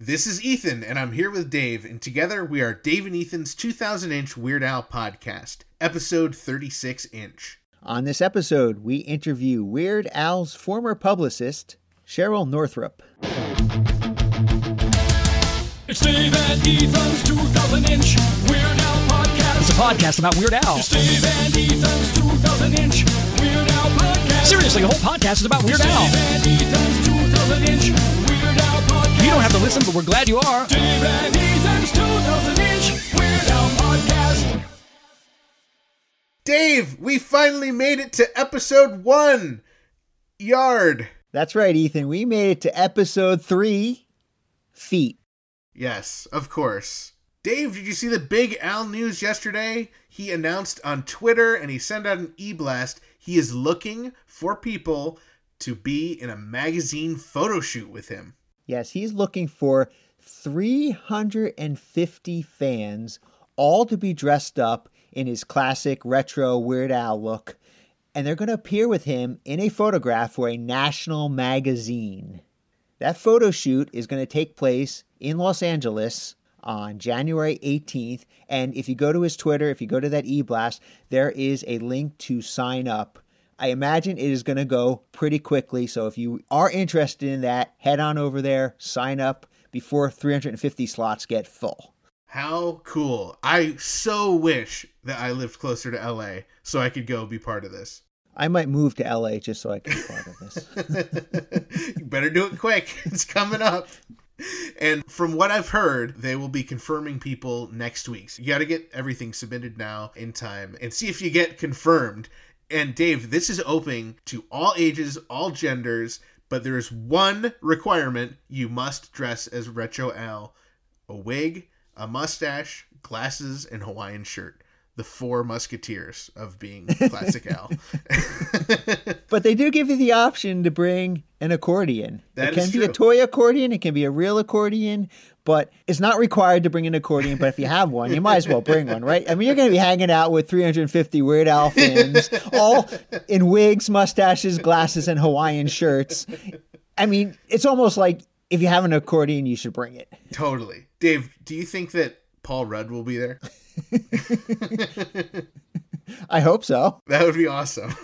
This is Ethan, and I'm here with Dave, and together we are Dave and Ethan's 2000 inch Weird Al podcast, episode 36 inch. On this episode, we interview Weird Al's former publicist, Cheryl Northrup. It's Dave and Ethan's 2000 inch Weird Al podcast. It's a podcast about Weird Al. It's Dave and Ethan's 2000 inch Weird Al podcast. Seriously, the whole podcast is about Weird Al. Dave and Ethan's 2000 inch Weird Al podcast. You don't have to listen, but we're glad you are. Dave and Ethan's 2000 inch Weird Al podcast. Dave, we finally made it to episode one! Yard! That's right, Ethan. We made it to episode three Feet. Yes, of course. Dave, did you see the big Al news yesterday? He announced on Twitter and he sent out an e blast. He is looking for people to be in a magazine photo shoot with him. Yes, he's looking for 350 fans, all to be dressed up in his classic retro Weird Al look, and they're going to appear with him in a photograph for a national magazine. That photo shoot is going to take place in Los Angeles on January 18th. And if you go to his Twitter, if you go to that e blast, there is a link to sign up. I imagine it is going to go pretty quickly. So if you are interested in that, head on over there, sign up before 350 slots get full. How cool. I so wish that I lived closer to LA so I could go be part of this. I might move to LA just so I can be part of this. you better do it quick. It's coming up. And from what I've heard, they will be confirming people next week. So you got to get everything submitted now in time and see if you get confirmed. And Dave, this is open to all ages, all genders, but there is one requirement you must dress as Retro Al a wig, a mustache, glasses, and Hawaiian shirt. The four musketeers of being classic Al. but they do give you the option to bring an accordion. That it can be a toy accordion, it can be a real accordion, but it's not required to bring an accordion. But if you have one, you might as well bring one, right? I mean, you're going to be hanging out with 350 Weird Al fans, all in wigs, mustaches, glasses, and Hawaiian shirts. I mean, it's almost like if you have an accordion, you should bring it. Totally. Dave, do you think that Paul Rudd will be there? I hope so. That would be awesome.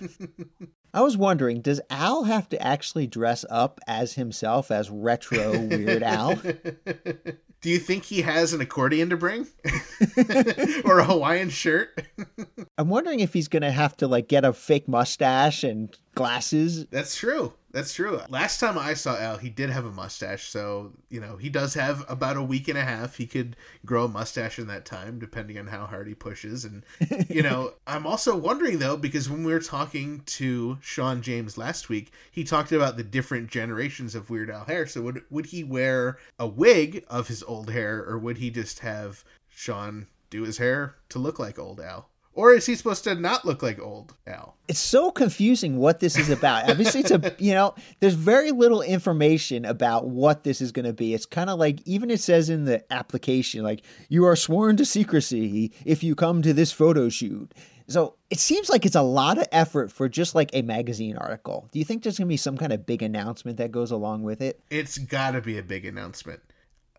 I was wondering, does Al have to actually dress up as himself as retro Weird Al? Do you think he has an accordion to bring? or a Hawaiian shirt? I'm wondering if he's gonna have to like get a fake mustache and glasses. That's true. That's true. Last time I saw Al, he did have a mustache, so you know he does have about a week and a half. He could grow a mustache in that time, depending on how hard he pushes. And you know, I'm also wondering though, because when we were talking to Sean James last week, he talked about the different generations of Weird Al hair. So would would he wear a wig of his old hair, or would he just have Sean do his hair to look like old Al? Or is he supposed to not look like old Al? It's so confusing what this is about. Obviously, it's a you know, there's very little information about what this is going to be. It's kind of like even it says in the application, like you are sworn to secrecy if you come to this photo shoot. So it seems like it's a lot of effort for just like a magazine article. Do you think there's going to be some kind of big announcement that goes along with it? It's got to be a big announcement.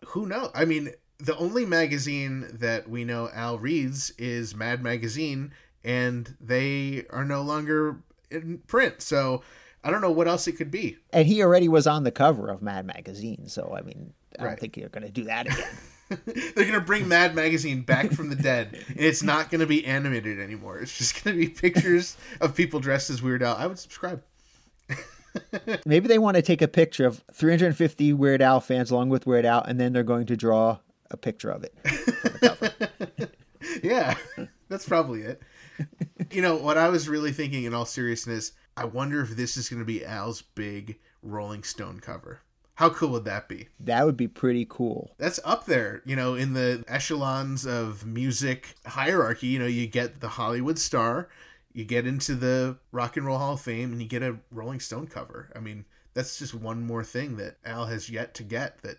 Who knows? I mean, the only magazine that we know Al reads is Mad Magazine, and they are no longer in print. So I don't know what else it could be. And he already was on the cover of Mad Magazine, so I mean, I Right. don't think you're going to do that again. They're going to bring Mad Magazine back from the dead, and it's not going to be animated anymore. It's just going to be pictures of people dressed as Weird Al. I would subscribe. Maybe they want to take a picture of 350 Weird Al fans along with Weird Al, and then they're going to draw a picture of it. the cover. Yeah, that's probably it. You know, what I was really thinking in all seriousness, I wonder if this is going to be Al's big Rolling Stone cover. How cool would that be? that would be pretty cool. That's up there, you know, in the echelons of music hierarchy. You know, you get the Hollywood star, you get into the Rock and Roll Hall of Fame, and you get a Rolling Stone cover. I mean, that's just one more thing that Al has yet to get that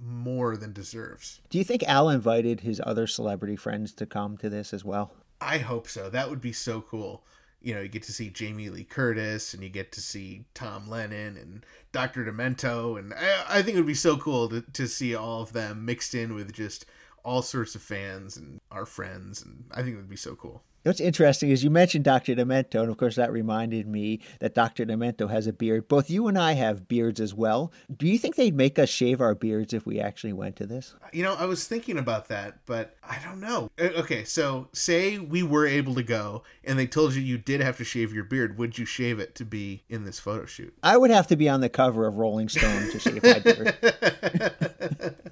more than deserves. Do you think Al invited his other celebrity friends to come to this as well? I hope so. That would be so cool. you know, you get to see Jamie Lee Curtis and you get to see Tom Lennon and Dr. Demento. And I, I think it would be so cool to, to see all of them mixed in with just all sorts of fans and our friends. And I think it would be so cool. What's interesting is you mentioned Dr. Demento, and of course that reminded me that Dr. Demento has a beard. Both you and I have beards as well. Do you think they'd make us shave our beards if we actually went to this? You know, I was thinking about that, but I don't know. Uh, Okay, so say we were able to go and they told you you did have to shave your beard. Would you shave it to be in this photo shoot? I would have to be on the cover of Rolling Stone to shave my beard.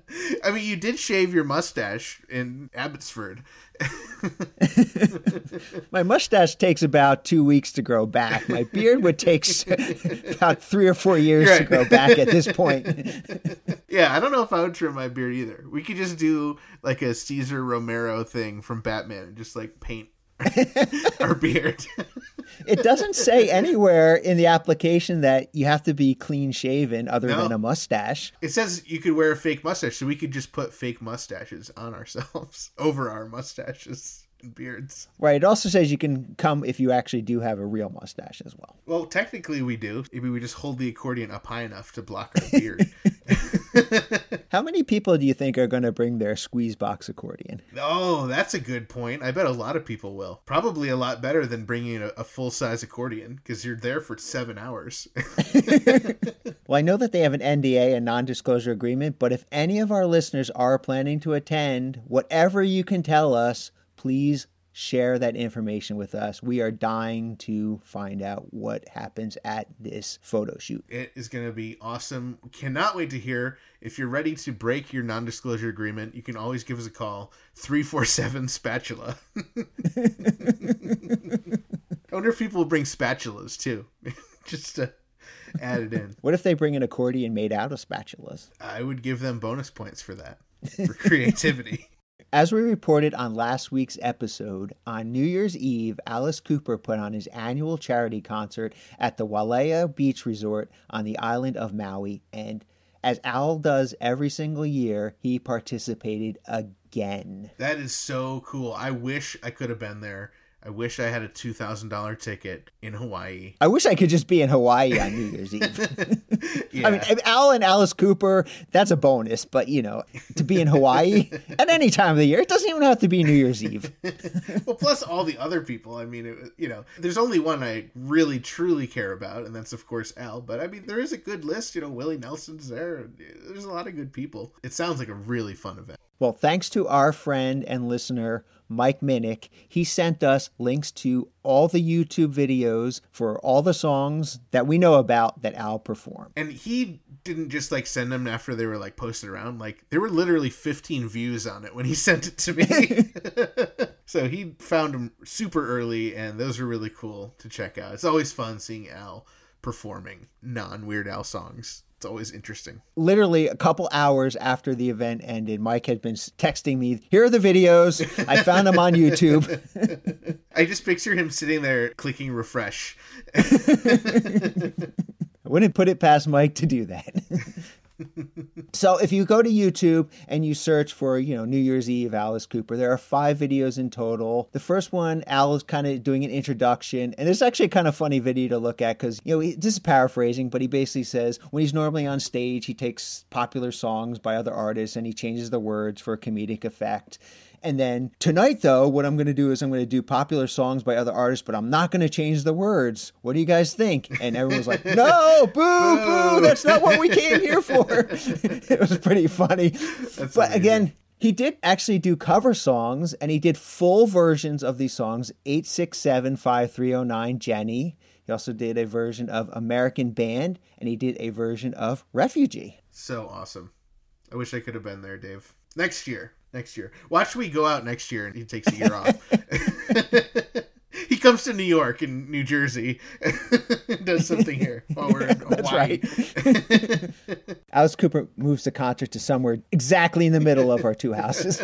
I mean, you did shave your mustache in Abbotsford. My mustache takes about two weeks to grow back. My beard would take about three or four years to grow back at this point. Yeah, I don't know if I would trim my beard either. We could just do like a Cesar Romero thing from Batman and just like paint our beard. It doesn't say anywhere in the application that you have to be clean shaven other No. than a mustache. It says you could wear a fake mustache, so we could just put fake mustaches on ourselves over our mustaches and beards. Right. It also says you can come if you actually do have a real mustache as well. Well, technically we do. Maybe we just hold the accordion up high enough to block our beard. How many people do you think are going to bring their squeeze box accordion? oh, that's a good point. I bet a lot of people will. Probably a lot better than bringing a, a full size accordion because you're there for seven hours. Well, I know that they have an NDA, a non disclosure agreement, but if any of our listeners are planning to attend, whatever you can tell us, please share that information with us. We are dying to find out what happens at this photo shoot. It is going to be awesome. Cannot wait to hear. If you're ready to break your non disclosure agreement, you can always give us a call 347 Spatula. I wonder if people will bring spatulas too, just to add it in. What if they bring an accordion made out of spatulas? I would give them bonus points for that, for creativity. As we reported on last week's episode, on New Year's Eve, Alice Cooper put on his annual charity concert at the Wailea Beach Resort on the island of Maui. And as Al does every single year, he participated again. That is so cool. I wish I could have been there. I wish I had a $2,000 ticket in Hawaii. I wish I could just be in Hawaii on New Year's Eve. Yeah. I mean, Al and Alice Cooper, that's a bonus, but you know, to be in Hawaii at any time of the year, it doesn't even have to be New Year's Eve. well, plus all the other people. I mean, it, you know, there's only one I really truly care about, and that's of course Al. But I mean, there is a good list. You know, Willie Nelson's there. There's a lot of good people. It sounds like a really fun event. Well, thanks to our friend and listener, Mike Minnick, he sent us links to all the YouTube videos for all the songs that we know about that Al performed. And he didn't just like send them after they were like posted around. Like there were literally 15 views on it when he sent it to me. so he found them super early, and those are really cool to check out. It's always fun seeing Al performing non Weird Al songs. It's always interesting. Literally a couple hours after the event ended, Mike had been texting me, Here are the videos. I found them on YouTube. I just picture him sitting there clicking refresh. I wouldn't put it past Mike to do that. so if you go to YouTube and you search for, you know, New Year's Eve Alice Cooper, there are five videos in total. The first one, Al is kind of doing an introduction, and it's actually a kind of funny video to look at because, you know, he, this is paraphrasing, but he basically says when he's normally on stage, he takes popular songs by other artists and he changes the words for a comedic effect. And then tonight, though, what I'm going to do is I'm going to do popular songs by other artists, but I'm not going to change the words. What do you guys think? And everyone's like, no, boo, boo, that's not what we came here for. it was pretty funny. but amazing. again, he did actually do cover songs and he did full versions of these songs 867 5309 Jenny. He also did a version of American Band and he did a version of Refugee. So awesome. I wish I could have been there, Dave. Next year. Next year. Watch we go out next year and he takes a year off. he comes to New York and New Jersey and does something here while we're in Hawaii. That's right. Alice Cooper moves the concert to somewhere exactly in the middle of our two houses.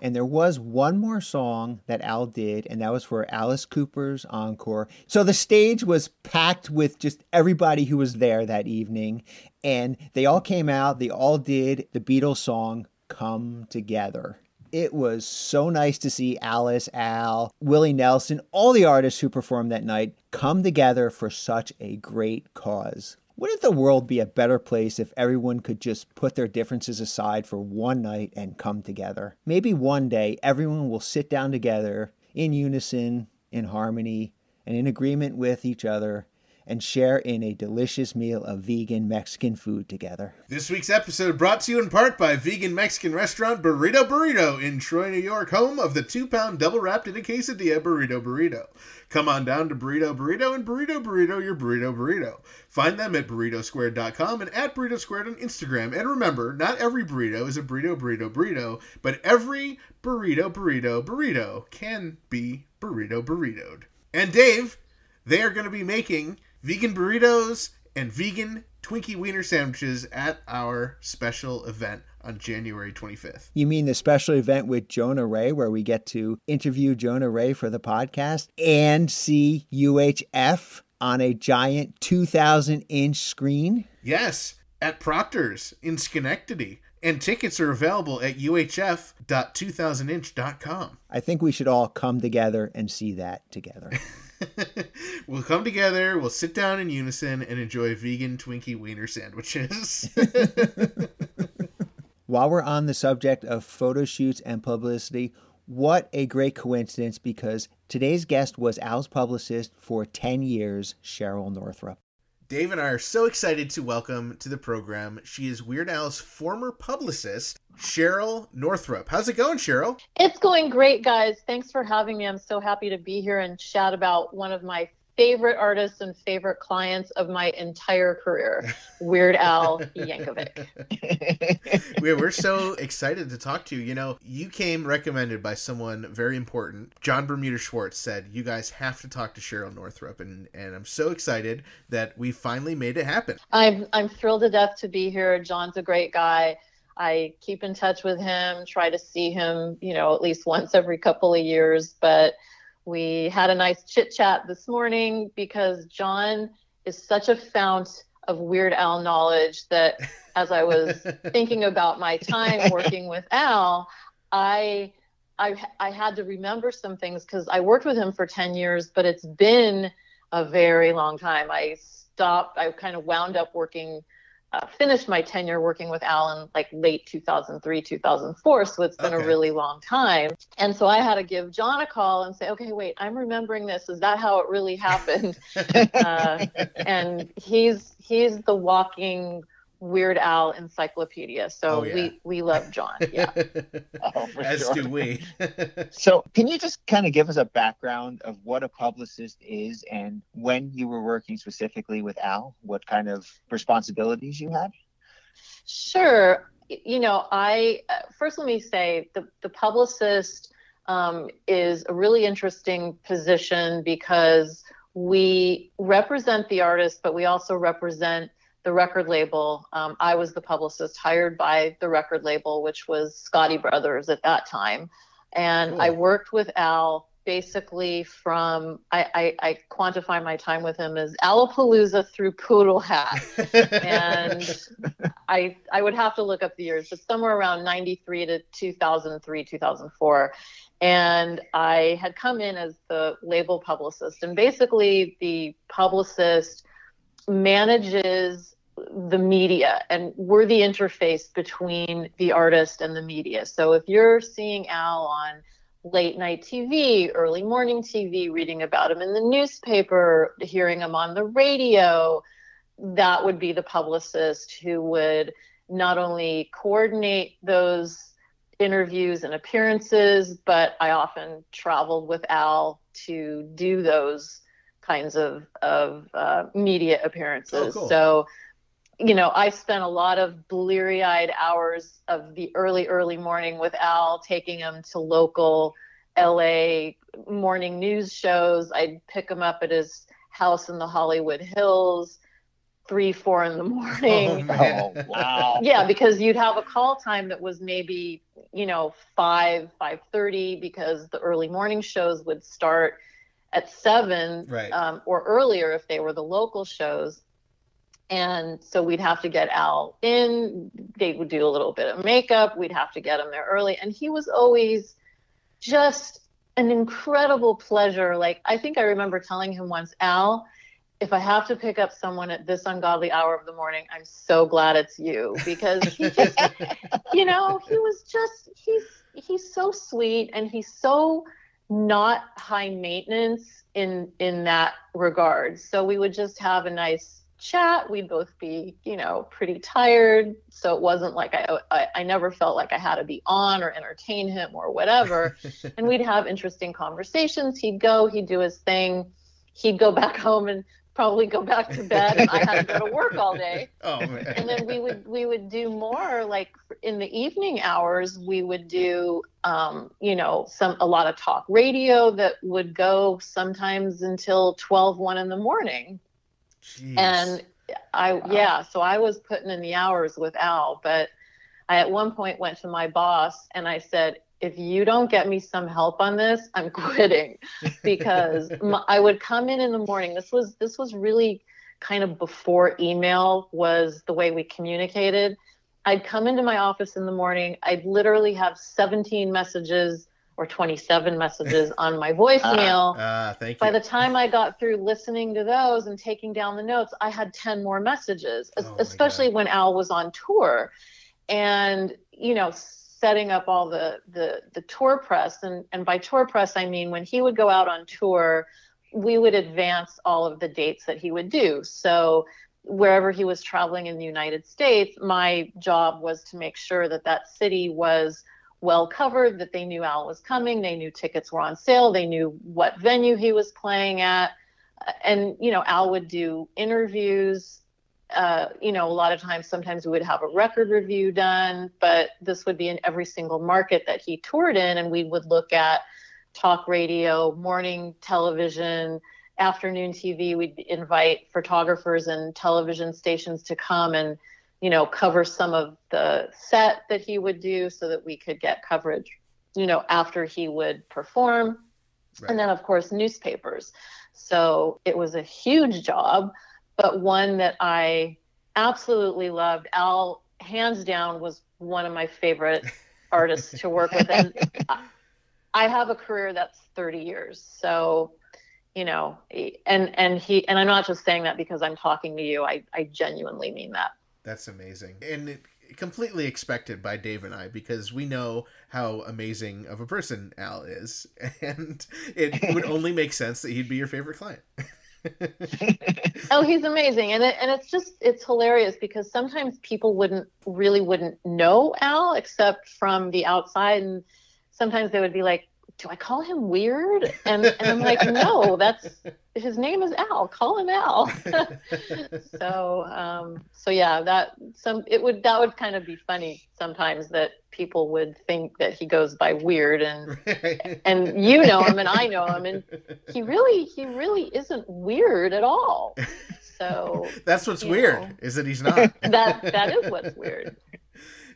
and there was one more song that Al did, and that was for Alice Cooper's encore. So the stage was packed with just everybody who was there that evening, and they all came out. They all did the Beatles song "Come Together." It was so nice to see Alice, Al, Willie Nelson, all the artists who performed that night come together for such a great cause. Wouldn't the world be a better place if everyone could just put their differences aside for one night and come together? Maybe one day everyone will sit down together in unison, in harmony, and in agreement with each other and share in a delicious meal of vegan Mexican food together. This week's episode brought to you in part by vegan Mexican restaurant Burrito Burrito in Troy, New York, home of the two pound double wrapped in a quesadilla Burrito Burrito. Come on down to Burrito Burrito and Burrito Burrito your Burrito Burrito. Find them at burritosquared.com and at Burrito Squared on Instagram. And remember, not every burrito is a burrito burrito burrito, but every burrito burrito burrito can be burrito burritoed. And Dave, they are going to be making vegan burritos and vegan Twinkie Wiener sandwiches at our special event on January 25th. You mean the special event with Jonah Ray, where we get to interview Jonah Ray for the podcast and see UHF on a giant 2,000 inch screen? Yes, at Proctor's in Schenectady. And tickets are available at uhf.2000inch.com. I think we should all come together and see that together. we'll come together, we'll sit down in unison and enjoy vegan Twinkie Wiener sandwiches. While we're on the subject of photo shoots and publicity, what a great coincidence because today's guest was Al's publicist for 10 years, Cheryl Northrup. Dave and I are so excited to welcome to the program. She is Weird Al's former publicist, Cheryl Northrup. How's it going, Cheryl? It's going great, guys. Thanks for having me. I'm so happy to be here and chat about one of my favorite artists and favorite clients of my entire career, Weird Al Yankovic. we, we're so excited to talk to you. You know, you came recommended by someone very important. John Bermuda Schwartz said, You guys have to talk to Cheryl Northrup. And, and I'm so excited that we finally made it happen. I'm, I'm thrilled to death to be here. John's a great guy. I keep in touch with him, try to see him, you know, at least once every couple of years. But we had a nice chit chat this morning because John is such a fount of Weird Al knowledge that as I was thinking about my time working with Al, I I, I had to remember some things because I worked with him for 10 years, but it's been a very long time. I stopped, I kind of wound up working uh, finished my tenure working with Alan like late 2003, 2004. So it's been Okay. a really long time. And so I had to give John a call and say, okay, wait, I'm remembering this. Is that how it really happened? uh, and he's he's the walking Weird Al encyclopedia. So Oh, yeah. we we love John. Yeah. Oh, As sure. do we. So, can you just kind of give us a background of what a publicist is and when you were working specifically with Al, what kind of responsibilities you had? Sure. You know, I uh, first let me say the the publicist um, is a really interesting position because we represent the artist, but we also represent the record label. Um, I was the publicist hired by the record label, which was Scotti Brothers at that time, and I worked with Al basically from I, I, I quantify my time with him as Alapalooza through Poodle Hat and I I would have to look up the years, but somewhere around 93 to 2003, 2004. And I had come in as the label publicist, and basically the publicist manages the media, and we're the interface between the artist and the media. So if you're seeing Al on late night TV, early morning TV, reading about him in the newspaper, hearing him on the radio, that would be the publicist who would not only coordinate those interviews and appearances, but I often traveled with Al to do those kinds of, of uh, media appearances. Oh, cool. So, you know, I spent a lot of bleary eyed hours of the early, early morning with Al, taking him to local LA morning news shows. I'd pick him up at his house in the Hollywood Hills, three, four in the Oh, morning. man. Oh, wow. yeah, because you'd have a call time that was maybe, you know, five, five thirty, because the early morning shows would start at seven Right. um, or earlier if they were the local shows. And so we'd have to get Al in. They would do a little bit of makeup. We'd have to get him there early. And he was always just an incredible pleasure. Like, I think I remember telling him once, Al, if I have to pick up someone at this ungodly hour of the morning, I'm so glad it's you because he just, you know, he was just, he's, he's so sweet and he's so not high maintenance in, in that regard. So we would just have a nice chat. We'd both be, you know, pretty tired. So it wasn't like I, I, I never felt like I had to be on or entertain him or whatever. and we'd have interesting conversations. He'd go, he'd do his thing. He'd go back home and probably go back to bed and I had to go to work all day. Oh man. And then we would we would do more like in the evening hours we would do um, you know some a lot of talk radio that would go sometimes until 12 1 in the morning. Jeez. And I yeah, so I was putting in the hours with Al, but I at one point went to my boss and I said, if you don't get me some help on this, I'm quitting because my, I would come in in the morning. This was this was really kind of before email was the way we communicated. I'd come into my office in the morning. I'd literally have 17 messages or 27 messages on my voicemail. Ah, thank you. By the time I got through listening to those and taking down the notes, I had 10 more messages, Oh especially when Al was on tour. And, you know, setting up all the, the, the tour press. And, and by tour press, I mean when he would go out on tour, we would advance all of the dates that he would do. So wherever he was traveling in the United States, my job was to make sure that that city was well covered, that they knew Al was coming, they knew tickets were on sale, they knew what venue he was playing at. And, you know, Al would do interviews. Uh, you know, a lot of times, sometimes we would have a record review done, but this would be in every single market that he toured in. And we would look at talk radio, morning television, afternoon TV. We'd invite photographers and television stations to come and, you know, cover some of the set that he would do so that we could get coverage, you know, after he would perform. Right. And then, of course, newspapers. So it was a huge job, but one that I absolutely loved. Al, hands down, was one of my favorite artists to work with. And I- have a career that's 30 years. So, you know, and and he and I'm not just saying that because I'm talking to you. I I genuinely mean that. That's amazing. And it, completely expected by Dave and I because we know how amazing of a person Al is. And it would only make sense that he'd be your favorite client. Oh, he's amazing, and it, and it's just it's hilarious because sometimes people wouldn't really wouldn't know Al except from the outside, and sometimes they would be like, "Do I call him weird?" And and I'm like, "No, that's his name is Al. Call him Al." so um so yeah, that some it would that would kind of be funny sometimes that people would think that he goes by weird and and you know him and I know him and he really he really isn't weird at all. So That's what's weird, know. is that he's not. that that is what's weird.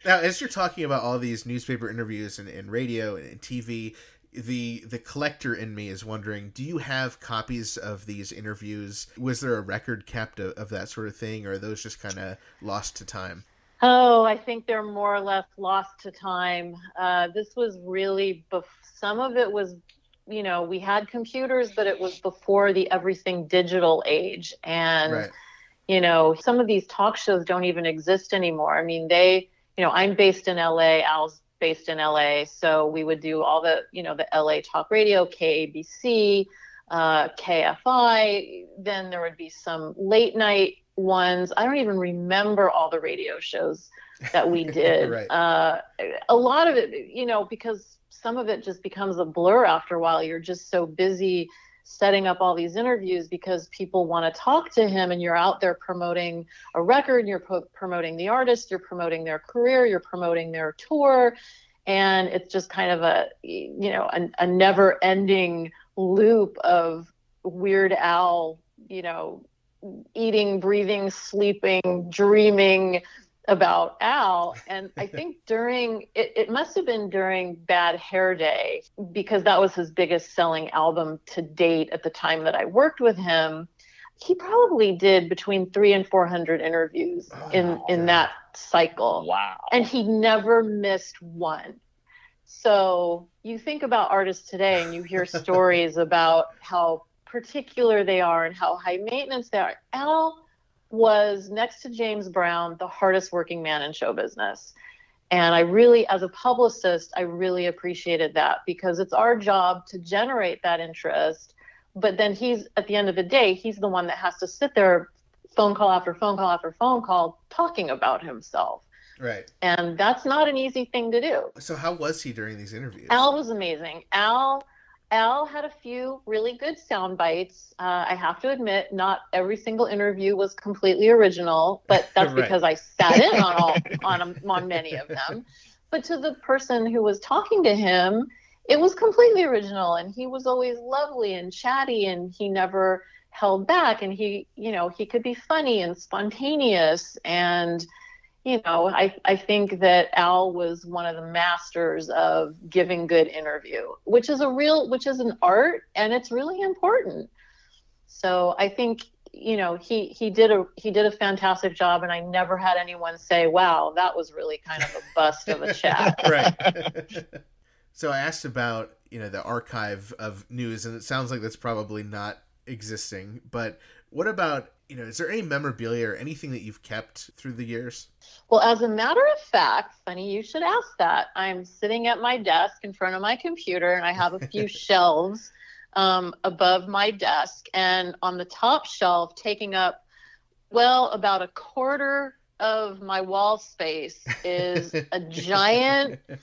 Now, as you're talking about all these newspaper interviews and, and radio and, TV, the the collector in me is wondering: Do you have copies of these interviews? Was there a record kept of, of that sort of thing, or are those just kind of lost to time? Oh, I think they're more or less lost to time. Uh, this was really bef- some of it was, you know, we had computers, but it was before the everything digital age, and Right. you know, some of these talk shows don't even exist anymore. I mean, they, you know, I'm based in LA, Al's based in LA, so we would do all the, you know, the LA talk radio, KABC, uh, KFI. Then there would be some late night ones. I don't even remember all the radio shows that we did. Right. uh, a lot of it, you know, because some of it just becomes a blur after a while. You're just so busy setting up all these interviews because people want to talk to him and you're out there promoting a record you're promoting the artist you're promoting their career you're promoting their tour. And it's just kind of a you know a, a never ending loop of Weird Al, you know eating breathing sleeping dreaming about Al. And I think during, it, it must have been during Bad Hair Day, because that was his biggest selling album to date at the time that I worked with him. he probably did between three and 400 interviews Oh, in, in that cycle Wow. and he never missed one. So you think about artists today and you hear stories about how particular they are and how high maintenance they are. Al was next to James Brown the hardest working man in show business. And I really, as a publicist, I really appreciated that because it's our job to generate that interest. But then he's, at the end of the day, he's the one that has to sit there, phone call after phone call after phone call, talking about himself. Right. And that's not an easy thing to do. So how was he during these interviews? Al was amazing. Al Al had a few really good sound bites. Uh, I have to admit, not every single interview was completely original, but that's Right. because I sat in on all on on many of them. But to the person who was talking to him, it was completely original, and he was always lovely and chatty, and he never held back, and he, you know, he could be funny and spontaneous and you know, I, I think that Al was one of the masters of giving good interview, which is a real, which is an art and it's really important. So I think, you know, he, he did a, he did a fantastic job and I never had anyone say, wow, that was really kind of a bust of a chat. right. so I asked about you know the archive of news, and it sounds like that's probably not existing. But what about you know? Is there any memorabilia or anything that you've kept through the years? Well, as a matter of fact, funny you should ask that. I'm sitting at my desk in front of my computer, and I have a few shelves um, above my desk. And on the top shelf, taking up, well, about a quarter of my wall space, is a giant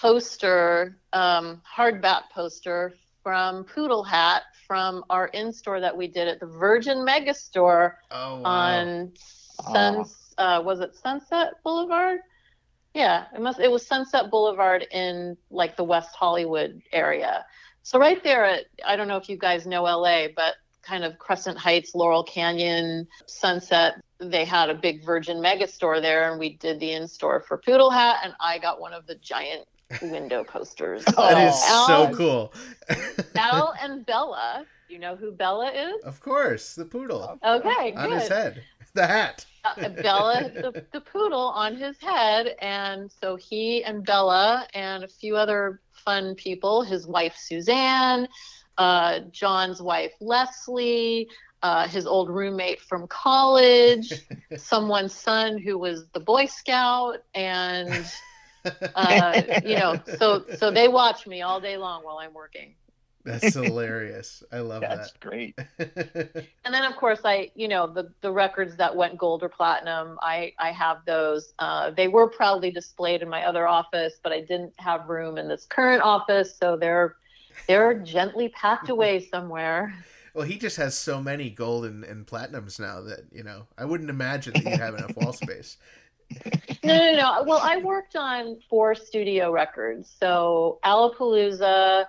poster, um, hardback poster from Poodle Hat from our in store that we did at the Virgin Megastore Oh wow. on Suns, uh, was it Sunset Boulevard? Yeah, it must. It was Sunset Boulevard in like the West Hollywood area. So right there at I don't know if you guys know LA, but kind of Crescent Heights, Laurel Canyon, Sunset. They had a big Virgin Mega store there, and we did the in store for Poodle Hat, and I got one of the giant window posters. that is Al, so cool. Al and Bella. You know who Bella is? of course, the poodle Okay, on good. his head, the hat. Uh, Bella, the, the poodle, on his head. And so he and Bella and a few other fun people, his wife Suzanne, uh, John's wife Leslie, uh, his old roommate from college, someone's son who was the Boy Scout, and uh, you know, so so they watch me all day long while I'm working. That's hilarious. I love that. That's great. and then of course i you know the the records that went gold or platinum i i have those uh, they were proudly displayed in my other office but i didn't have room in this current office so they're they're gently packed away somewhere well, he just has so many gold and, and platinums now that you know I wouldn't imagine that you'd have enough wall space. no no no well i worked on four studio records so alapalooza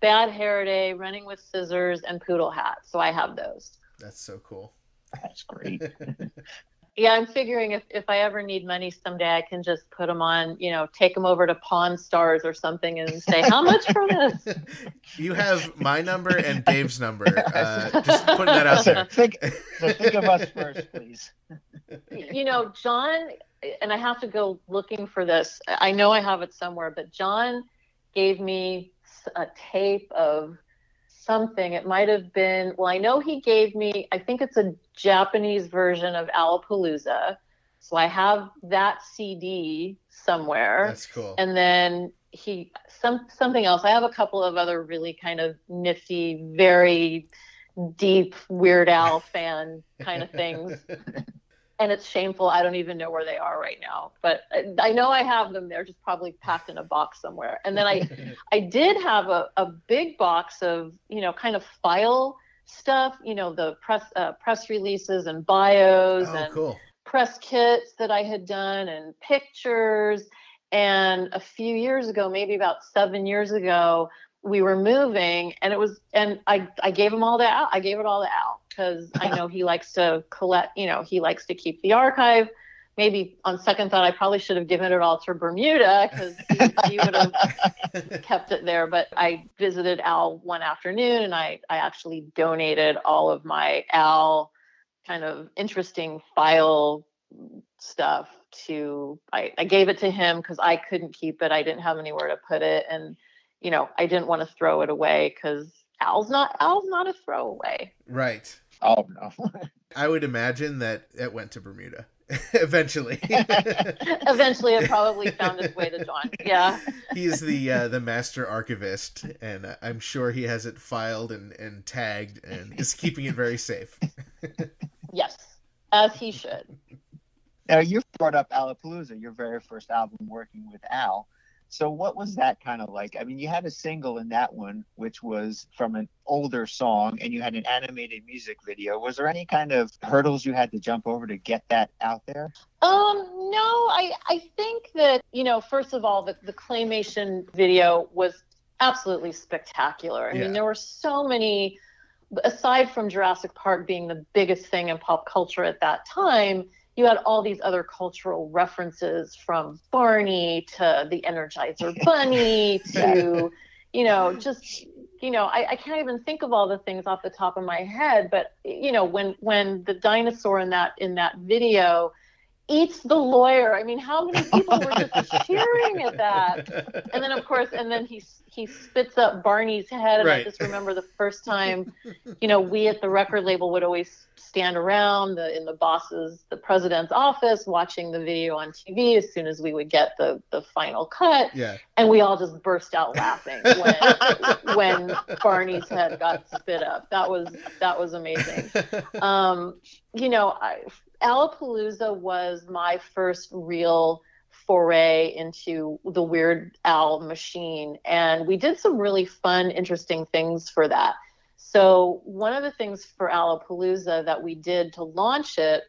bad hair day running with scissors and poodle hat so i have those That's so cool. That's great. yeah i'm figuring if, if i ever need money someday i can just put them on you know take them over to pawn stars or something and say how much for this you have my number and Dave's number. Uh, just putting that out there. think, so think of us first, please. you know john and i have to go looking for this i know i have it somewhere but john gave me a tape of something. It might have been well i know he gave me i think it's a japanese version of alapalooza. So i have that cd somewhere. That's cool. and then he some something else. I have a couple of other really kind of nifty very deep weird al fan kind of things and it's shameful i don't even know where they are right now but I- know i have them they're just probably packed in a box somewhere and then i i did have a, a big box of you know kind of file stuff you know the press uh, press releases and bios oh, and cool. press kits that I had done and pictures. And a few years ago, maybe about seven years ago, we were moving and it was, and I, I gave him all that out. I gave it all to Al because I know he likes to collect, you know, he likes to keep the archive. maybe on second thought, I probably should have given it all to Bermuda because he, he would have kept it there. But I visited Al one afternoon and I, I actually donated all of my Al kind of interesting file stuff to, I, I gave it to him because I couldn't keep it. I didn't have anywhere to put it. And, you know, I didn't want to throw it away because Al's not, Al's not a throwaway. Right. Oh no. I would imagine that it went to Bermuda eventually. Eventually, it probably found its way to John. Yeah. He's the uh, the master archivist, and uh, I'm sure he has it filed and, and tagged, and is keeping it very safe. Yes. As he should. Now you brought up Alapalooza, your very first album working with Al. So what was that kind of like? I mean, you had a single in that one, which was from an older song, and you had an animated music video. Was there any kind of hurdles you had to jump over to get that out there? Um, no, I, I think that, you know, first of all, the, the claymation video was absolutely spectacular. I Yeah. mean, there were so many, aside from Jurassic Park being the biggest thing in pop culture at that time, you had all these other cultural references from Barney to the Energizer Bunny to, you know, just you know, I, I can't even think of all the things off the top of my head, but you know, when when the dinosaur in that in that video eats the lawyer, I mean, how many people were just cheering at that? And then of course, and then he he spits up Barney's head, and I just remember the first time, you know, we at the record label would always stand around the in the boss's the president's office watching the video on TV as soon as we would get the the final cut Yeah. and we all just burst out laughing when when Barney's head got spit up. That was that was amazing. Um, you know, I, Alapalooza was my first real foray into the Weird Al machine, and we did some really fun, interesting things for that. So one of the things for Alapalooza that we did to launch it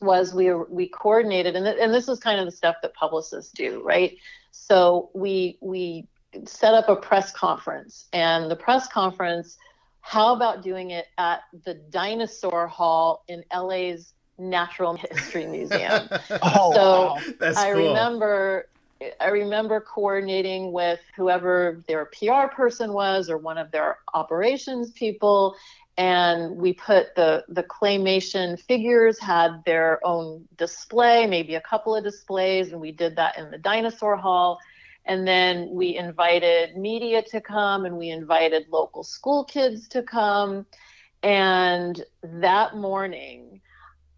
was we we coordinated, and th- and this is kind of the stuff that publicists do, right? So we we set up a press conference, and the press conference, how about doing it at the Dinosaur Hall in LA's Natural History Museum? Oh, So, wow. That's I cool. remember I remember coordinating with whoever their PR person was or one of their operations people and we put the the claymation figures had their own display, maybe a couple of displays and we did that in the dinosaur hall and then we invited media to come and we invited local school kids to come and that morning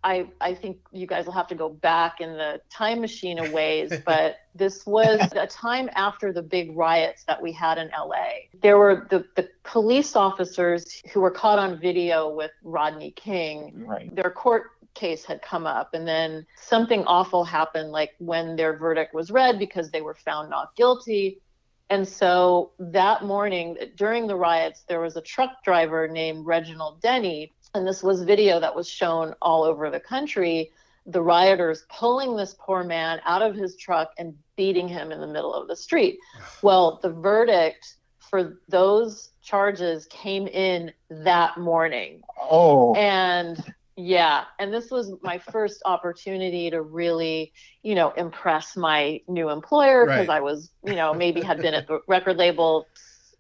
I, I think you guys will have to go back in the time machine a ways, but this was a time after the big riots that we had in LA. There were the, the police officers who were caught on video with Rodney King. Right. Their court case had come up, and then something awful happened, like when their verdict was read because they were found not guilty. And so that morning, during the riots, there was a truck driver named Reginald Denny, and this was video that was shown all over the country. The rioters pulling this poor man out of his truck and beating him in the middle of the street. Well, the verdict for those charges came in that morning. Oh, And yeah, and this was my first opportunity to really, you know, impress my new employer because Right. I was, you know, maybe had been at the record label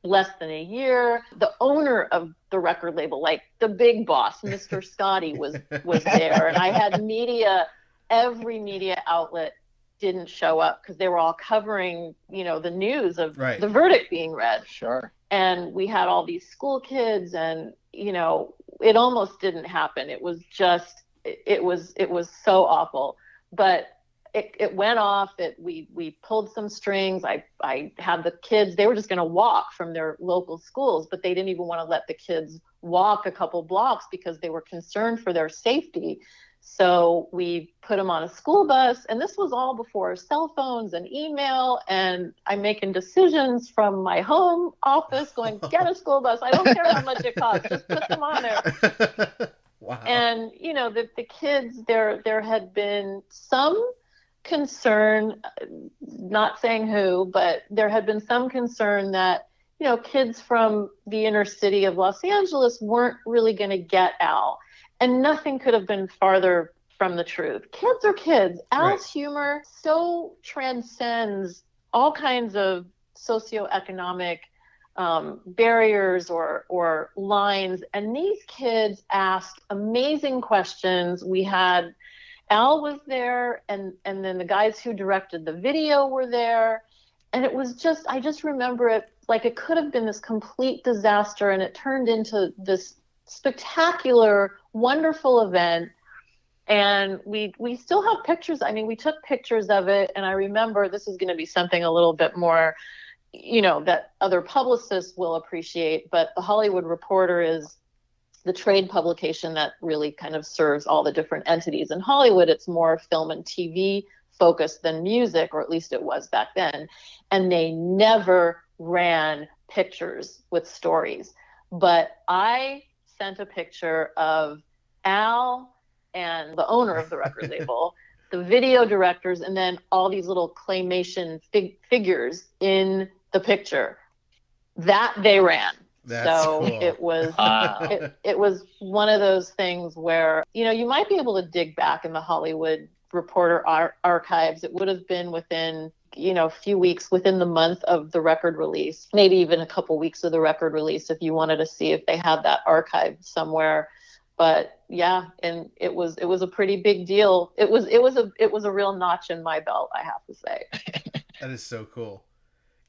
less than a year. The owner of the record label, like the big boss, Mr. Scotti, was was there, and I had media. Every media outlet didn't show up because they were all covering, you know, the news of Right. the verdict being read sure. and we had all these school kids and you know it almost didn't happen it was just it, it was it was so awful but it, it went off it we we pulled some strings i i had the kids they were just going to walk from their local schools but they didn't even want to let the kids walk a couple blocks because they were concerned for their safety so we put them on a school bus, and this was all before cell phones and email. And I'm making decisions from my home office, going, get a school bus. I don't care how much it costs, just put them on there. wow. And you know, the the kids, there there had been some concern, not saying who, but there had been some concern that you know kids from the inner city of Los Angeles weren't really going to get Al and nothing could have been farther from the truth. Kids are kids. Al's Right. humor so transcends all kinds of socioeconomic um, barriers or or lines, and these kids asked amazing questions. We had Al was there, and and then the guys who directed the video were there, and it was just I just remember it like it could have been this complete disaster, and it turned into this spectacular, wonderful event. And we we still have pictures i mean we took pictures of it and i remember this is going to be something a little bit more you know that other publicists will appreciate but the hollywood reporter is the trade publication that really kind of serves all the different entities in hollywood it's more film and tv focused than music or at least it was back then and they never ran pictures with stories but i sent a picture of al and the owner of the record label, the video directors, and then all these little claymation fig- figures in the picture. That they ran. That's so cool. it was Wow. it, it was one of those things where you know you might be able to dig back in the Hollywood Reporter ar- archives. It would have been within you know a few weeks within the month of the record release, maybe even a couple weeks of the record release if you wanted to see if they had that archived somewhere. But yeah, and it was it was a pretty big deal. It was it was a it was a real notch in my belt, I have to say. That is so cool.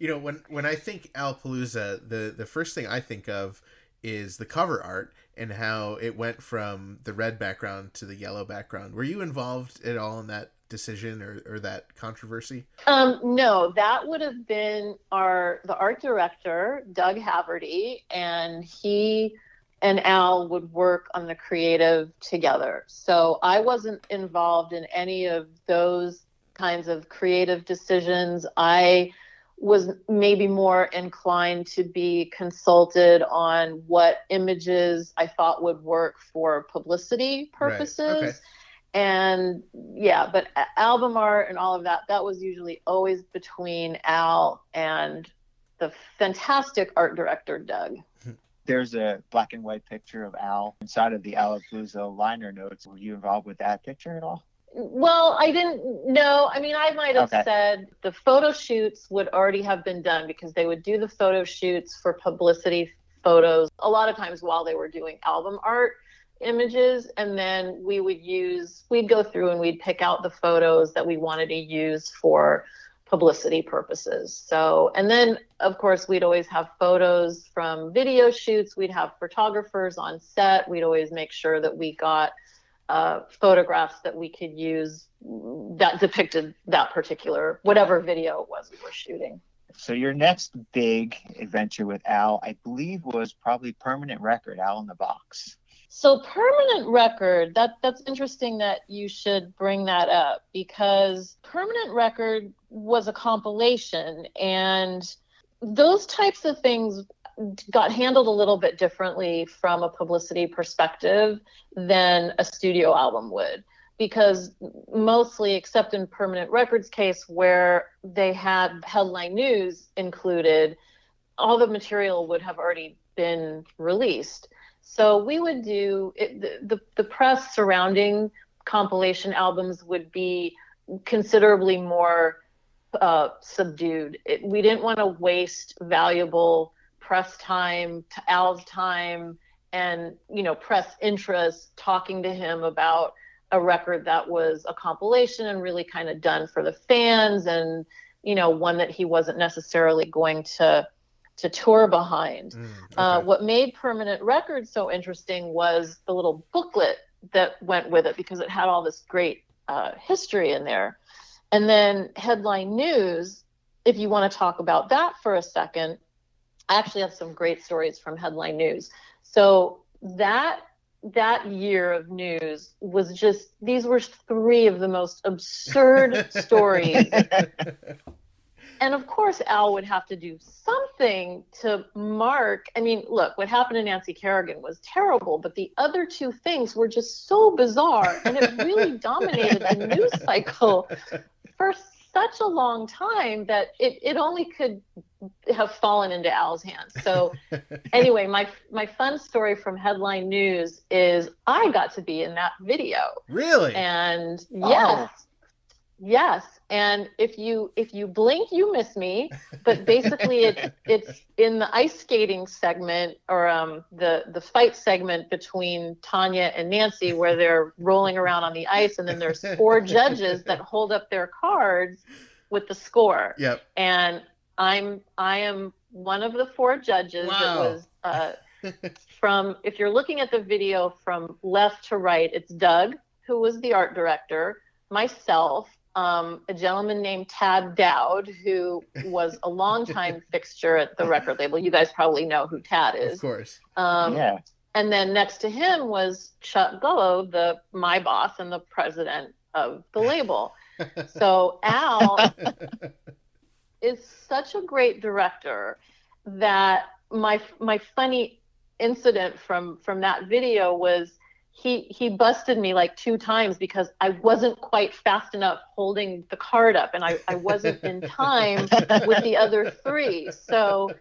You know, when when I think Alapalooza, the the first thing I think of is the cover art and how it went from the red background to the yellow background. Were you involved at all in that decision or, or that controversy? Um, no, that would have been our the art director, Doug Haverty, and he and Al would work on the creative together. So I wasn't involved in any of those kinds of creative decisions. I was maybe more inclined to be consulted on what images I thought would work for publicity Right, purposes okay. and yeah but album art and all of that that was usually always between al and the fantastic art director doug hmm. There's a black and white picture of Al inside of the Alapalooza liner notes. Were you involved with that picture at all? Well i didn't know. I mean i might have Okay. said the photo shoots would already have been done because they would do the photo shoots for publicity photos a lot of times while they were doing album art images. And then we would use we'd go through and we'd pick out the photos that we wanted to use for publicity purposes. So and then of course we'd always have photos from video shoots. We'd have photographers on set. We'd always make sure that we got uh, photographs that we could use that depicted that particular whatever video it was we were shooting So your next big adventure with Al, I believe, was probably Permanent Record, Al in the Box. So permanent record, that that's interesting that you should bring that up because permanent record was a compilation and those types of things got handled a little bit differently from a publicity perspective than a studio album would because mostly except in permanent records case where they had headline news included all the material would have already been released so we would do it, the, the press surrounding compilation albums would be considerably more uh, subdued. It, we didn't want to waste valuable press time, to Al's time, and you know press interest talking to him about a record that was a compilation and really kind of done for the fans, and you know one that he wasn't necessarily going to to tour behind. Mm, Uh, what made Permanent Records so interesting was the little booklet that went with it because it had all this great uh, history in there. And then Headline News, if you want to talk about that for a second, I actually have some great stories from Headline News. So that that year of news was just these were three of the most absurd stories and of course al would have to do something to mark i mean look what happened to nancy kerrigan was terrible but the other two things were just so bizarre and it really dominated the news cycle for such a long time that it, it only could have fallen into Al's hands. So anyway, my my fun story from headline news is I got to be in that video. Really? And Oh. yes, yes. And if you if you blink, you miss me. But basically, it's it's in the ice skating segment or um, the the fight segment between Tanya and Nancy, where they're rolling around on the ice, and then there's four judges that hold up their cards with the score yep. and I'm I am one of the four judges. Wow. It was uh, from if you're looking at the video from left to right, it's Doug who was the art director, myself, um, a gentleman named Tad Dowd who was a longtime fixture at the record label. You guys probably know who Tad is. Of course. Um, yeah. and then next to him was Chuck Gullo, the my boss and the president of the label. So Al is such a great director that my my funny incident from from that video was he he busted me like two times because I wasn't quite fast enough holding the card up and I, I wasn't in time with the other three. So,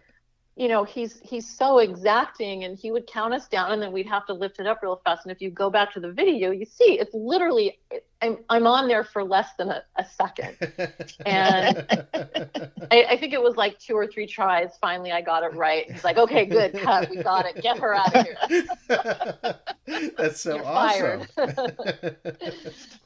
you know, he's he's so exacting and he would count us down and then we'd have to lift it up real fast. And if you go back to the video, you see it's literally I'm I'm on there for less than a, a second. And I, I think it was like two or three tries. Finally, I got it right. He's like, "Okay, good, cut. We got it. Get her out of here." That's so awesome.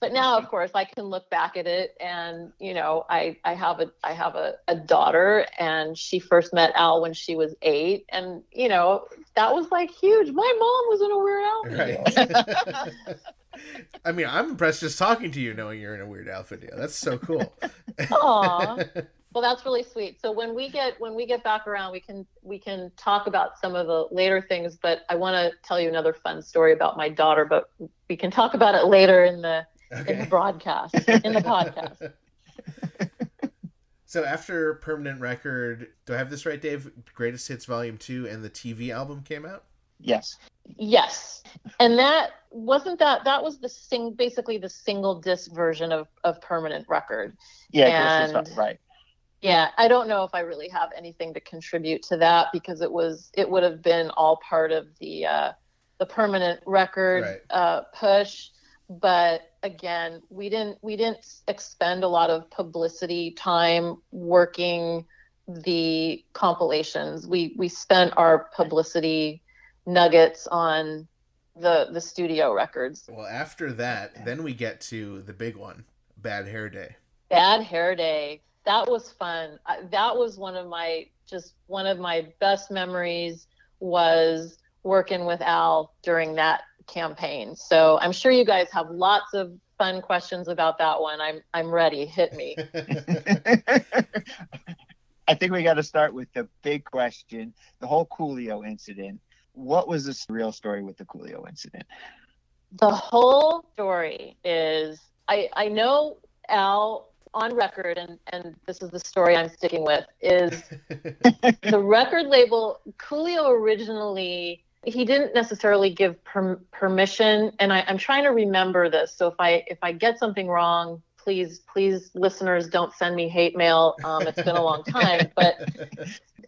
But now, of course, I can look back at it, and you know, I I have a I have a, a daughter, and she first met Al when she was eight, and you know, that was like huge. My mom was in a Weird Al right. I mean, I'm impressed just talking to you, knowing you're in a Weird Al video. That's so cool. Aw. Well, that's really sweet. So when we get when we get back around, we can we can talk about some of the later things. But I want to tell you another fun story about my daughter. But we can talk about it later in the in the Okay. broadcast in the podcast. So after Permanent Record, do I have this right, Dave? Greatest Hits Volume Two and the TV album came out. Yes. Yes, and that wasn't that that was the sing basically the single disc version of of Permanent Record. Yeah. this And- is right. Yeah, I don't know if I really have anything to contribute to that because it was it would have been all part of the uh, the permanent record Right. uh, push. But again, we didn't we didn't expend a lot of publicity time working the compilations. We we spent our publicity nuggets on the the studio records. Well, after that, then we get to the big one, Bad Hair Day. Bad Hair Day. That was fun. That was one of my just one of my best memories was working with Al during that campaign. So I'm sure you guys have lots of fun questions about that one. I'm I'm ready. Hit me. I think we got to start with the big question: the whole Coolio incident. What was the real story with the Coolio incident? The whole story is I I know Al on record and and this is the story I'm sticking with is the record label coolio originally he didn't necessarily give per- permission and I, i'm trying to remember this. So if i if i get something wrong please please listeners don't send me hate mail. Um, it's been a long time but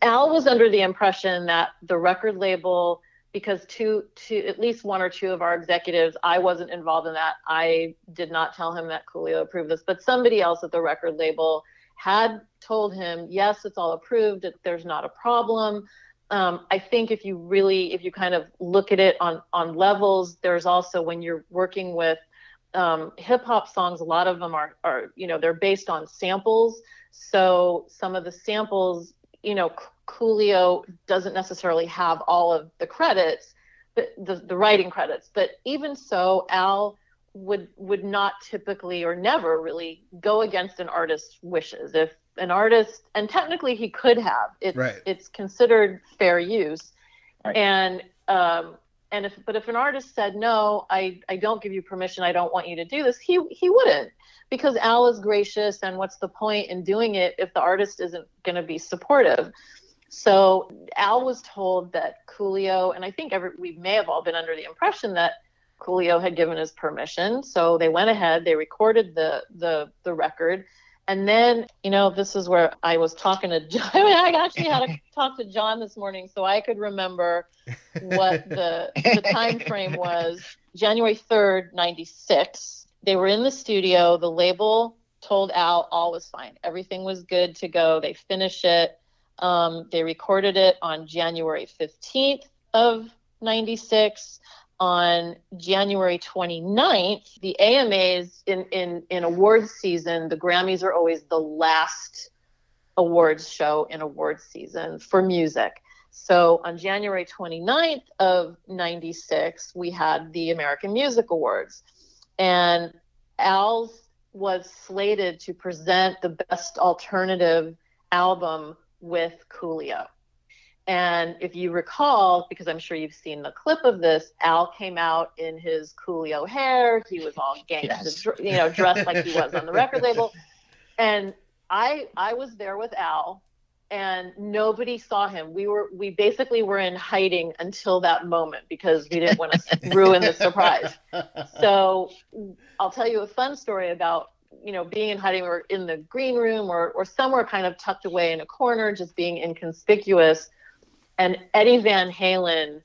al was under the impression that the record label because two two at least one or two of our executives i wasn't involved in that. I did not tell him that coolio approved this but somebody else at the record label had told him yes it's all approved there's not a problem um, i think if you really if you kind of look at it on on levels there's also when you're working with um, hip hop songs a lot of them are are you know they're based on samples so some of the samples you know Coolio doesn't necessarily have all of the credits, but the, the writing credits. But even so, Al would would not typically or never really go against an artist's wishes. If an artist, and technically he could have, it's Right. it's considered fair use. Right. And um, and if but if an artist said no, I I don't give you permission, I don't want you to do this, he he wouldn't because Al is gracious, and what's the point in doing it if the artist isn't going to be supportive? So Al was told that Coolio, and I think every, we may have all been under the impression that Coolio had given his permission. So they went ahead, they recorded the the the record. And then, you know, this is where I was talking to John. I, mean, I actually had to talk to John this morning so I could remember what the the time frame was. January 3rd, 96. They were in the studio. The label told Al all was fine. Everything was good to go. They finished it. Um, they recorded it on January 15th of 96 on January 29th, the AMAs in, in, in awards season, the Grammys are always the last awards show in awards season for music. So on January 29th of 96, we had the American Music Awards. And Al's was slated to present the best alternative album with Coolio. And if you recall, because I'm sure you've seen the clip of this, Al came out in his Coolio hair. He was all gangsta, Yes. you know, dressed like he was on the record label. And I I was there with Al, and nobody saw him. We were we basically were in hiding until that moment because we didn't want to ruin the surprise. So I'll tell you a fun story about you know being in hiding or in the green room or or somewhere kind of tucked away in a corner, just being inconspicuous. And Eddie Van Halen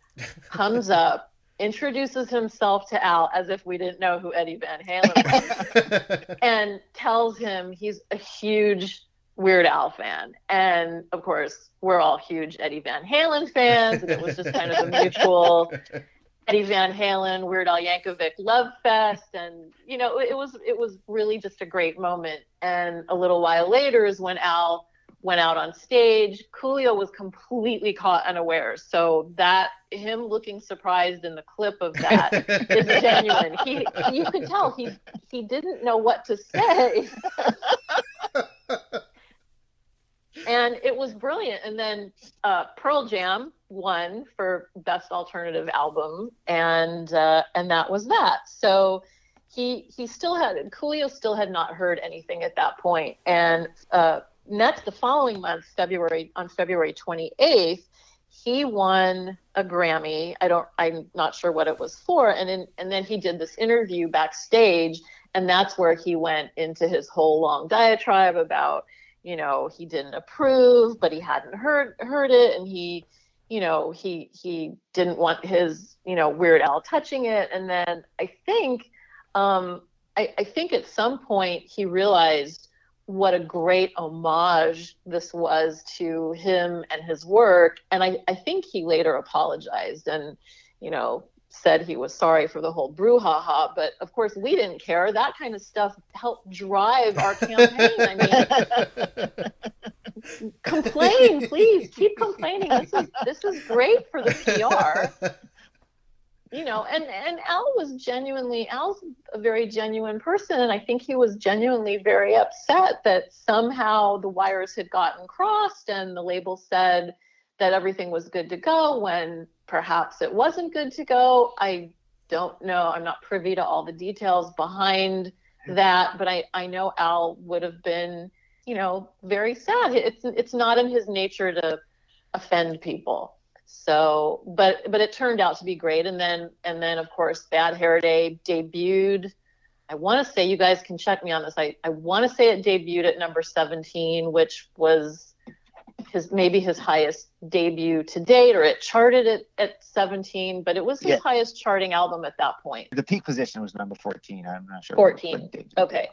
comes up, introduces himself to Al as if we didn't know who Eddie Van Halen was, and tells him he's a huge Weird Al fan. And of course, we're all huge Eddie Van Halen fans, and it was just kind of a mutual Eddie Van Halen, Weird Al Yankovic love fest, and you know, it was it was really just a great moment. And a little while later is when Al went out on stage. Coolio was completely caught unawares, so that him looking surprised in the clip of that is genuine. He you could tell he he didn't know what to say. and it was brilliant. And then uh, Pearl Jam won for best alternative album, and uh, and that was that. So he he still had Coolio still had not heard anything at that point, and uh, next the following month, February on February 28th, he won a Grammy. I don't I'm not sure what it was for, and then and then he did this interview backstage, and that's where he went into his whole long diatribe about you know he didn't approve but he hadn't heard heard it. And he you know he he didn't want his you know weird al touching it. And then i think um i, I think at some point he realized what a great homage this was to him and his work and i i think he later apologized and you know said he was sorry for the whole brouhaha but of course we didn't care that kind of stuff helped drive our campaign i mean complain, please. Keep complaining. This is this is great for the PR. You know, and and Al was genuinely Al's a very genuine person, and I think he was genuinely very upset that somehow the wires had gotten crossed, and the label said that everything was good to go when perhaps it wasn't good to go. I don't know. I'm not privy to all the details behind that, but I I know Al would have been you know, very sad. It's it's not in his nature to offend people. So, but but it turned out to be great. And then and then of course, Bad Hair Day debuted. I want to say you guys can check me on this. I I want to say it debuted at number 17, which was his maybe his highest debut to date, or it charted it at 17, but it was his Yeah. highest charting album at that point. The peak position was number 14. I'm not sure. 14. Okay.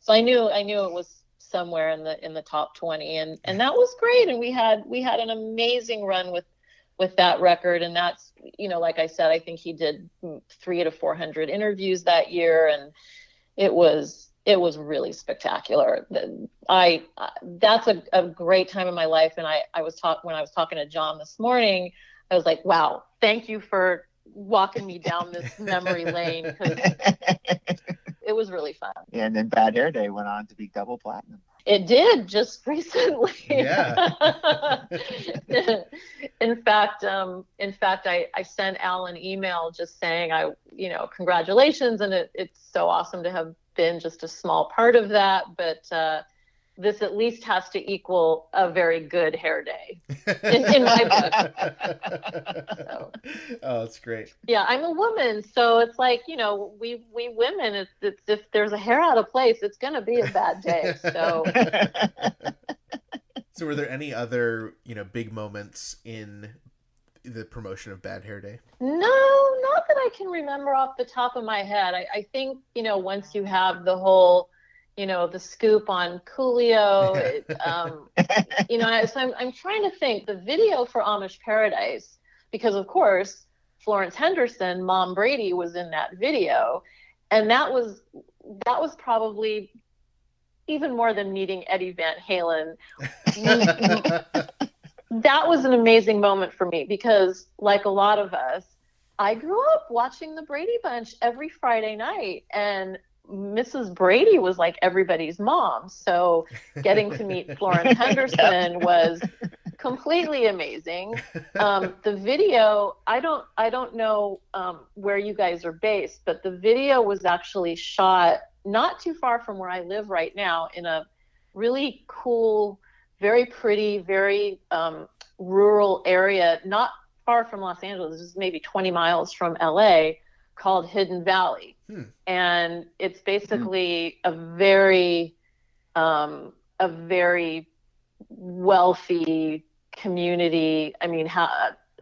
So I knew I knew it was somewhere in the in the top 20 and and that was great and we had we had an amazing run with with that record and that's you know like I said I think he did 3 to 400 interviews that year and it was it was really spectacular. I that's a, a great time in my life and I I was talk when I was talking to John this morning I was like wow thank you for walking me down this memory lane because it was really fun. and then Bad Hair Day went on to be double platinum. It did just recently. Yeah. in fact, um, in fact, I, I sent Al an email just saying I, you know, congratulations, and it, it's so awesome to have been just a small part of that. But uh, this at least has to equal a very good hair day in, in my book. So. Oh, that's great. Yeah, I'm a woman, so it's like you know, we we women, it's, it's if there's a hair out of place, it's gonna be a bad day. So So, were there any other, you know, big moments in the promotion of Bad Hair Day? no, not that I can remember off the top of my head. I, I think you know, once you have the whole, you know, the scoop on Coolio, it, um, you know, so I'm I'm trying to think the video for Amish Paradise because of course Florence Henderson, Mom Brady, was in that video, and that was that was probably even more than meeting Eddie Van Halen. that was an amazing moment for me because, like a lot of us, I grew up watching the Brady Bunch every Friday night, and Mrs. Brady was like everybody's mom. So getting to meet Florence Henderson was completely amazing. Um, the video, I don't, I don't know um, where you guys are based, but the video was actually shot not too far from where I live right now in a really cool, very pretty, very um, rural area, not far from Los Angeles, just maybe 20 miles from LA, called Hidden Valley. Hmm. And it's basically a very, um, a very wealthy community. I mean, how,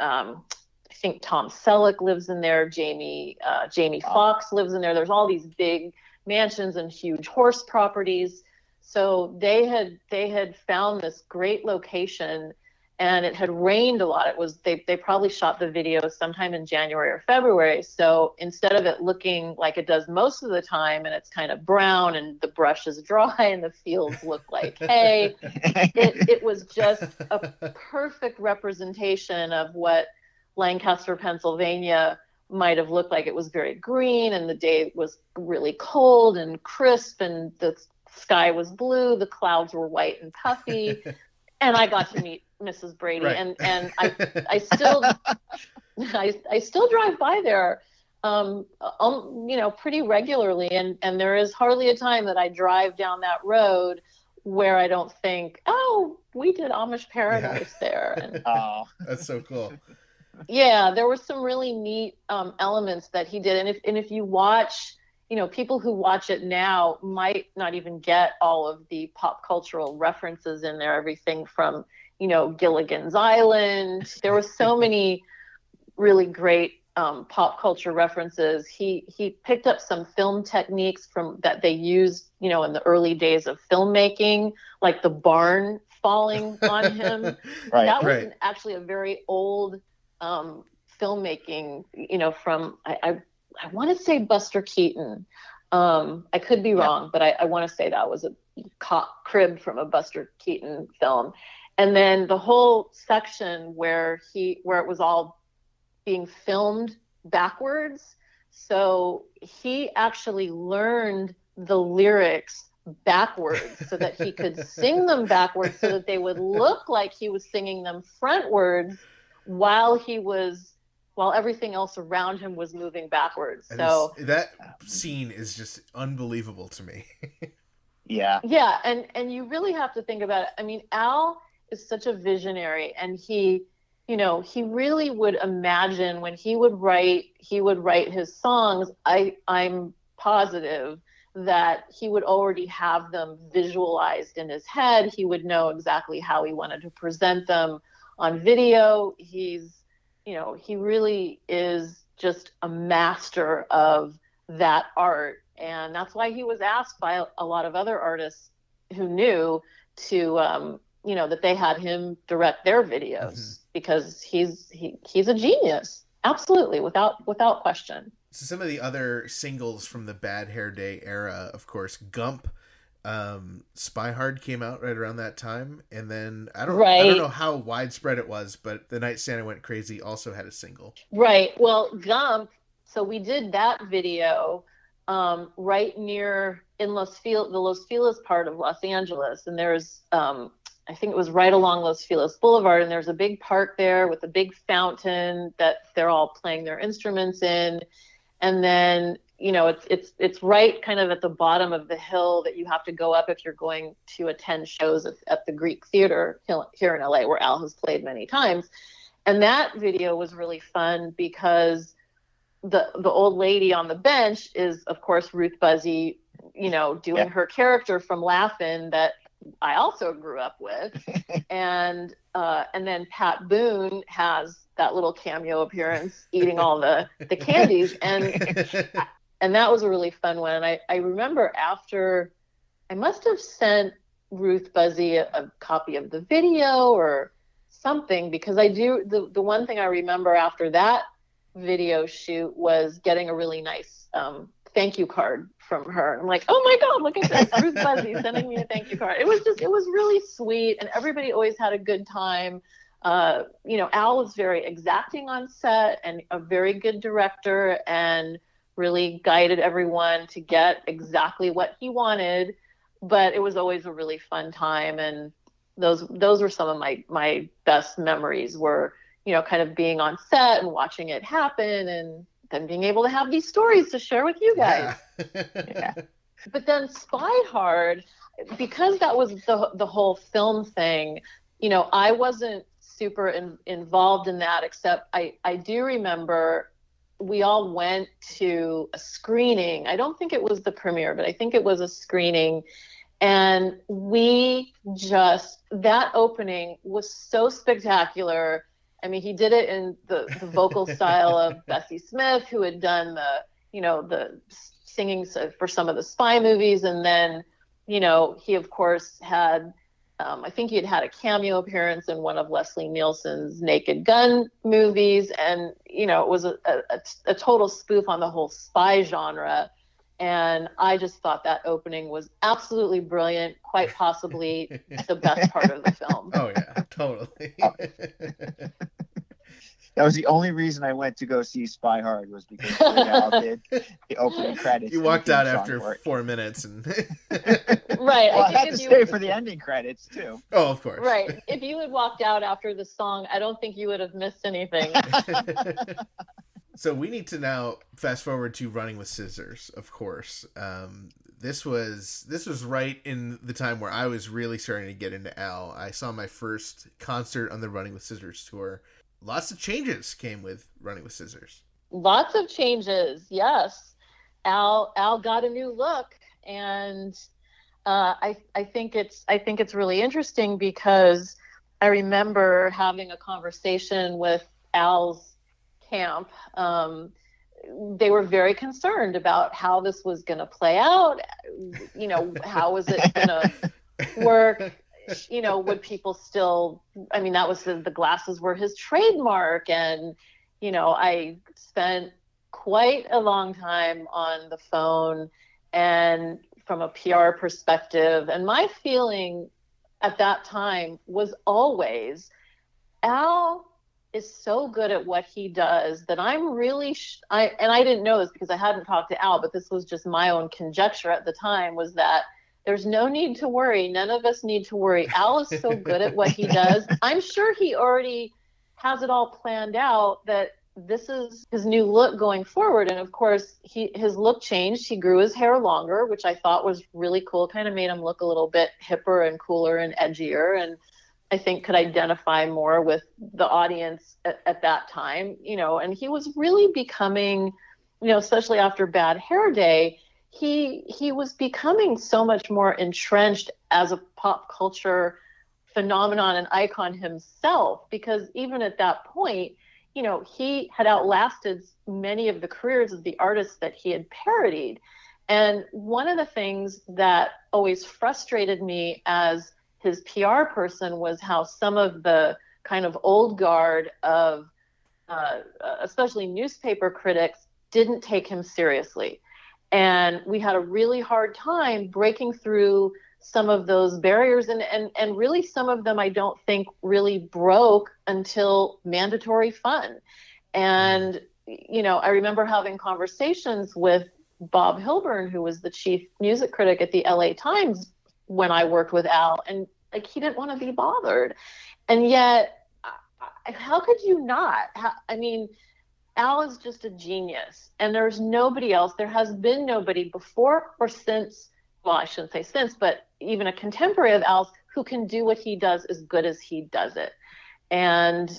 um, I think Tom Selleck lives in there. Jamie uh, Jamie Foxx lives in there. There's all these big mansions and huge horse properties. So they had they had found this great location, and it had rained a lot. It was they they probably shot the video sometime in January or February. So instead of it looking like it does most of the time, and it's kind of brown and the brush is dry and the fields look like hay, it, it was just a perfect representation of what Lancaster, Pennsylvania might have looked like. It was very green and the day was really cold and crisp and the sky was blue, the clouds were white and puffy. and I got to meet Mrs. Brady Right. and, and I I still I, I still drive by there um, um you know pretty regularly and and there is hardly a time that I drive down that road where I don't think, oh, we did Amish Paradise there. And oh, That's so cool. yeah, there were some really neat um, elements that he did, and if and if you watch, you know, people who watch it now might not even get all of the pop cultural references in there. Everything from you know Gilligan's Island. There were so many really great um, pop culture references. He he picked up some film techniques from that they used, you know, in the early days of filmmaking, like the barn falling on him right. that was Right. actually a very old um, filmmaking, you know, from I I, I want to say Buster Keaton. Um, I could be Yeah. wrong, but I, I want to say that was a co- crib from a Buster Keaton film. And then the whole section where he where it was all being filmed backwards. So he actually learned the lyrics backwards so that he could sing them backwards so that they would look like he was singing them frontwards while he was while everything else around him was moving backwards. And So that scene is just unbelievable to me. Yeah. yeah and and you really have to think about it i mean al is such a visionary. And he you know he really would imagine when he would write he would write his songs i i'm positive that he would already have them visualized in his head. He would know exactly how he wanted to present them on video. He's you know he really is just a master of that art. And that's why he was asked by a, lot of other artists who knew to um, you know that they had him direct their videos Mhm. because he's he, he's a genius absolutely without without question So some of the other singles from the Bad Hair Day era, of course, Gump, um, Spy Hard came out right around that time, and then I don't, I don't know how widespread it was, but The Night Santa Went Crazy also had a single. Right. Well, Gump. So we did that video um, right near in Los Feliz, the Los Feliz part of Los Angeles, and there's, um, I think it was right along Los Feliz Boulevard, and there's a big park there with a big fountain that they're all playing their instruments in, and then you know, it's it's it's right kind of at the bottom of the hill that you have to go up if you're going to attend shows at, at the Greek Theater here in LA, where Al has played many times. And that video was really fun because the the old lady on the bench is, of course, Ruth Buzzi, you know, doing Yeah. her character from Laugh-In that I also grew up with, and uh, and then Pat Boone has that little cameo appearance eating all the the candies, and and that was a really fun one. And I I remember after I must have sent Ruth Buzzi a, a copy of the video or something because I do the the one thing I remember after that video shoot was getting a really nice um, thank you card from her. I'm like, oh my god, look at this, Ruth Buzzi sending me a thank you card. It was just, it was really sweet, and everybody always had a good time. Uh, you know, Al was very exacting on set and a very good director, and really guided everyone to get exactly what he wanted. But it was always a really fun time, and those those were some of my my best memories. Were you know, kind of being on set and watching it happen, and then being able to have these stories to share with you guys. Yeah. But then Spy Hard, because that was the the whole film thing, you know, I wasn't super in, involved in that. Except I I do remember we all went to a screening. I don't think it was the premiere, but I think it was a screening. And we just that opening was so spectacular. I mean, he did it in the, the vocal style of Bessie Smith, who had done the, you know, the singing for some of the spy movies, and then, you know, he of course had, um, I think he had had a cameo appearance in one of Leslie Nielsen's Naked Gun movies, and you know, it was a, a, a total spoof on the whole spy genre. And I just thought that opening was absolutely brilliant, quite possibly the best part of the film. oh yeah, totally. That was the only reason I went to go see Spy Hard was because Al did the opening credits. you walked out after for four minutes, and Right. Well, I think had to you- stay for the ending credits too. oh, of course, Right. If you had walked out after the song, I don't think you would have missed anything. so we need to now fast forward to running with scissors of course um, this was this was right in the time where i was really starting to get into al i saw my first concert on the running with scissors tour lots of changes came with running with scissors Lots of changes. Yes. Al Al got a new look and uh, I I think it's I think it's really interesting because I remember having a conversation with Al's camp. Um, they were very concerned about how this was going to play out. You know, how was it going to work? You know, would people still? I mean, that was the, the glasses were his trademark, and you know, I spent quite a long time on the phone and from a PR perspective. And my feeling at that time was always Al is so good at what he does that I'm really, sh- I, and I didn't know this because I hadn't talked to Al, but this was just my own conjecture at the time was that there's no need to worry. None of us need to worry. Al is so good at what he does. I'm sure he already has it all planned out that this is his new look going forward and of course he his look changed he grew his hair longer which i thought was really cool kind of made him look a little bit hipper and cooler and edgier and i think could mm-hmm. identify more with the audience at, at that time you know and he was really becoming you know especially after bad hair day he he was becoming so much more entrenched as a pop culture phenomenon and icon himself because even at that point you know he had outlasted many of the careers of the artists that he had parodied. And one of the things that always frustrated me as his PR person was how some of the kind of old guard of uh, especially newspaper critics didn't take him seriously and we had a really hard time breaking through some of those barriers and, and and really some of them I don't think really broke until mandatory fun. And you know, I remember having conversations with Bob Hilburn, who was the chief music critic at the LA Times when I worked with Al, and like he didn't want to be bothered. And yet, how could you not? I mean, Al is just a genius, and there's nobody else. There has been nobody before or since. Well, I shouldn't say since, but even a contemporary of Al's who can do what he does as good as he does it. And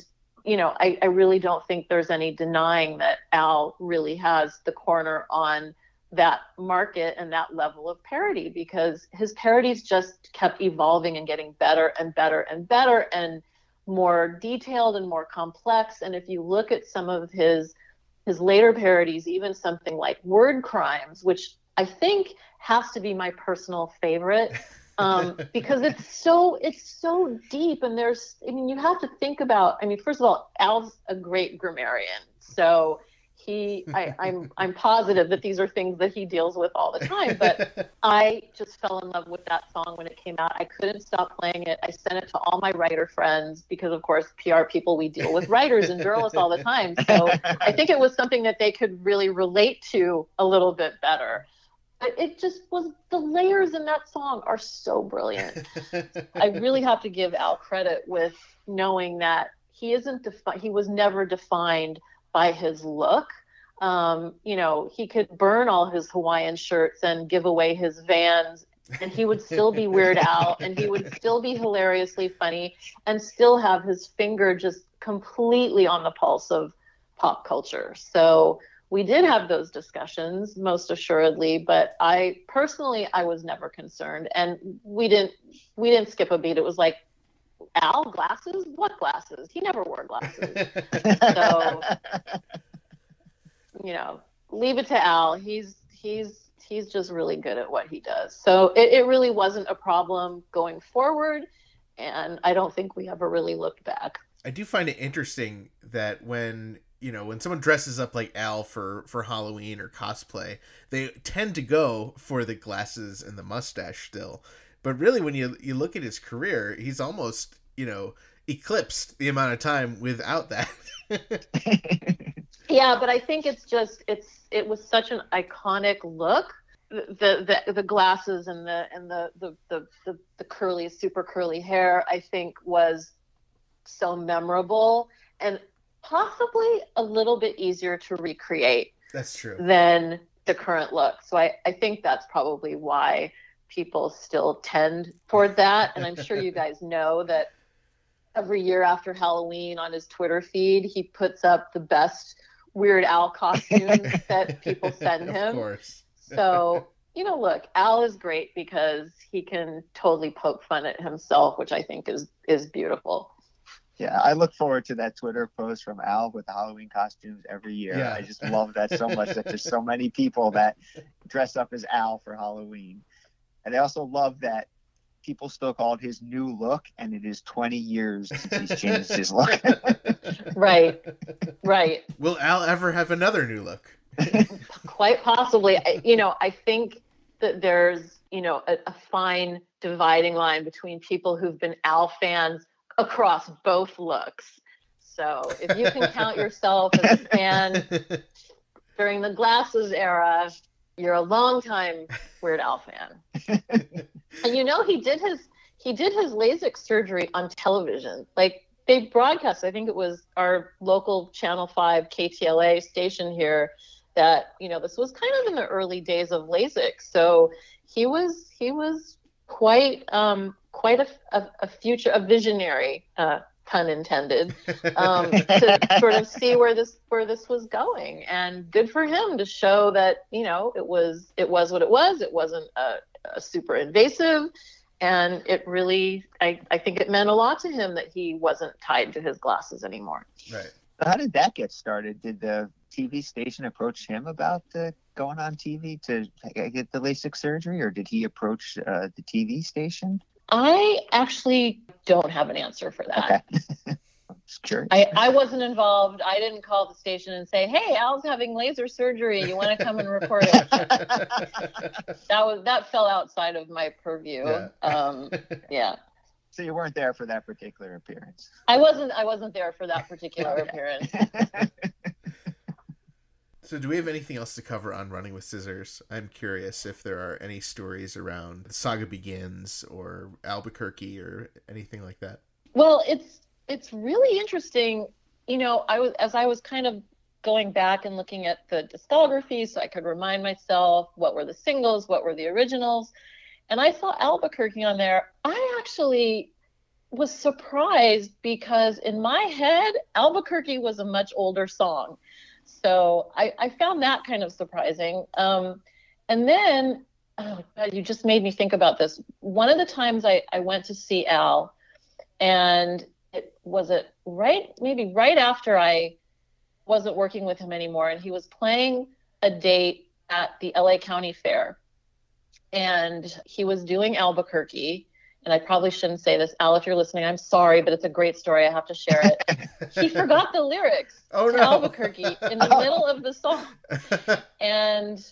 you know, I, I really don't think there's any denying that Al really has the corner on that market and that level of parody because his parodies just kept evolving and getting better and better and better and more detailed and more complex. And if you look at some of his his later parodies, even something like Word Crimes, which I think has to be my personal favorite. um, because it's so it's so deep and there's I mean you have to think about I mean first of all Al's a great grammarian so he I, I'm I'm positive that these are things that he deals with all the time. But I just fell in love with that song when it came out. I couldn't stop playing it. I sent it to all my writer friends because of course PR people we deal with writers and journalists all the time. So I think it was something that they could really relate to a little bit better. But it just was the layers in that song are so brilliant. I really have to give Al credit with knowing that he isn't defi- he was never defined by his look. Um, you know, he could burn all his Hawaiian shirts and give away his vans, and he would still be Weird Al, and he would still be hilariously funny, and still have his finger just completely on the pulse of pop culture. So we did have those discussions, most assuredly, but I personally, I was never concerned, and we didn't, we didn't skip a beat. It was like, Al glasses? What glasses? He never wore glasses. so you know, leave it to Al. He's he's he's just really good at what he does. So it, it really wasn't a problem going forward, and I don't think we ever really looked back. I do find it interesting that when you know when someone dresses up like Al for for Halloween or cosplay, they tend to go for the glasses and the mustache still. But really, when you you look at his career, he's almost you know eclipsed the amount of time without that. Yeah, but I think it's just it's it was such an iconic look. The the the glasses and the and the the the the, the curly super curly hair I think was so memorable and possibly a little bit easier to recreate That's true. than the current look. So I, I think that's probably why people still tend toward that. And I'm sure you guys know that every year after Halloween on his Twitter feed, he puts up the best Weird Al costumes that people send Of him. course. So, you know, look, Al is great because he can totally poke fun at himself, which I think is is beautiful. Yeah, I look forward to that Twitter post from Al with the Halloween costumes every year. Yeah. I just love that so much that there's so many people that dress up as Al for Halloween. And I also love that people still call it his new look, and it is 20 years since he's changed his look. Right, right. Will Al ever have another new look? Quite possibly. I, you know, I think that there's, you know, a, a fine dividing line between people who've been Al fans across both looks. So if you can count yourself as a fan during the glasses era, you're a long time Weird Al fan. and you know he did his he did his LASIK surgery on television. Like they broadcast, I think it was our local Channel 5 KTLA station here that, you know, this was kind of in the early days of LASIK. So he was he was quite um quite a, a, a future a visionary uh pun intended um, to sort of see where this where this was going and good for him to show that you know it was it was what it was it wasn't a, a super invasive and it really I, I think it meant a lot to him that he wasn't tied to his glasses anymore right. How did that get started? Did the TV station approach him about uh, going on TV to get the LASIK surgery, or did he approach uh, the TV station? I actually don't have an answer for that Okay. Just. I, I wasn't involved. I didn't call the station and say, "Hey, Al's having laser surgery. You want to come and report it?" that was that fell outside of my purview. Yeah. Um, yeah, so you weren't there for that particular appearance. I wasn't. I wasn't there for that particular appearance. So, do we have anything else to cover on Running with Scissors? I'm curious if there are any stories around Saga Begins or Albuquerque or anything like that. Well, it's it's really interesting. You know, I was as I was kind of going back and looking at the discography so I could remind myself what were the singles, what were the originals. And I saw Albuquerque on there. I actually was surprised because in my head, Albuquerque was a much older song. So I, I found that kind of surprising. Um, and then, oh God, you just made me think about this. One of the times I, I went to see Al, and it was it right, maybe right after I wasn't working with him anymore, and he was playing a date at the LA County Fair. And he was doing Albuquerque and I probably shouldn't say this, Al, if you're listening, I'm sorry, but it's a great story. I have to share it. he forgot the lyrics Oh, to no. Albuquerque in the oh. middle of the song, and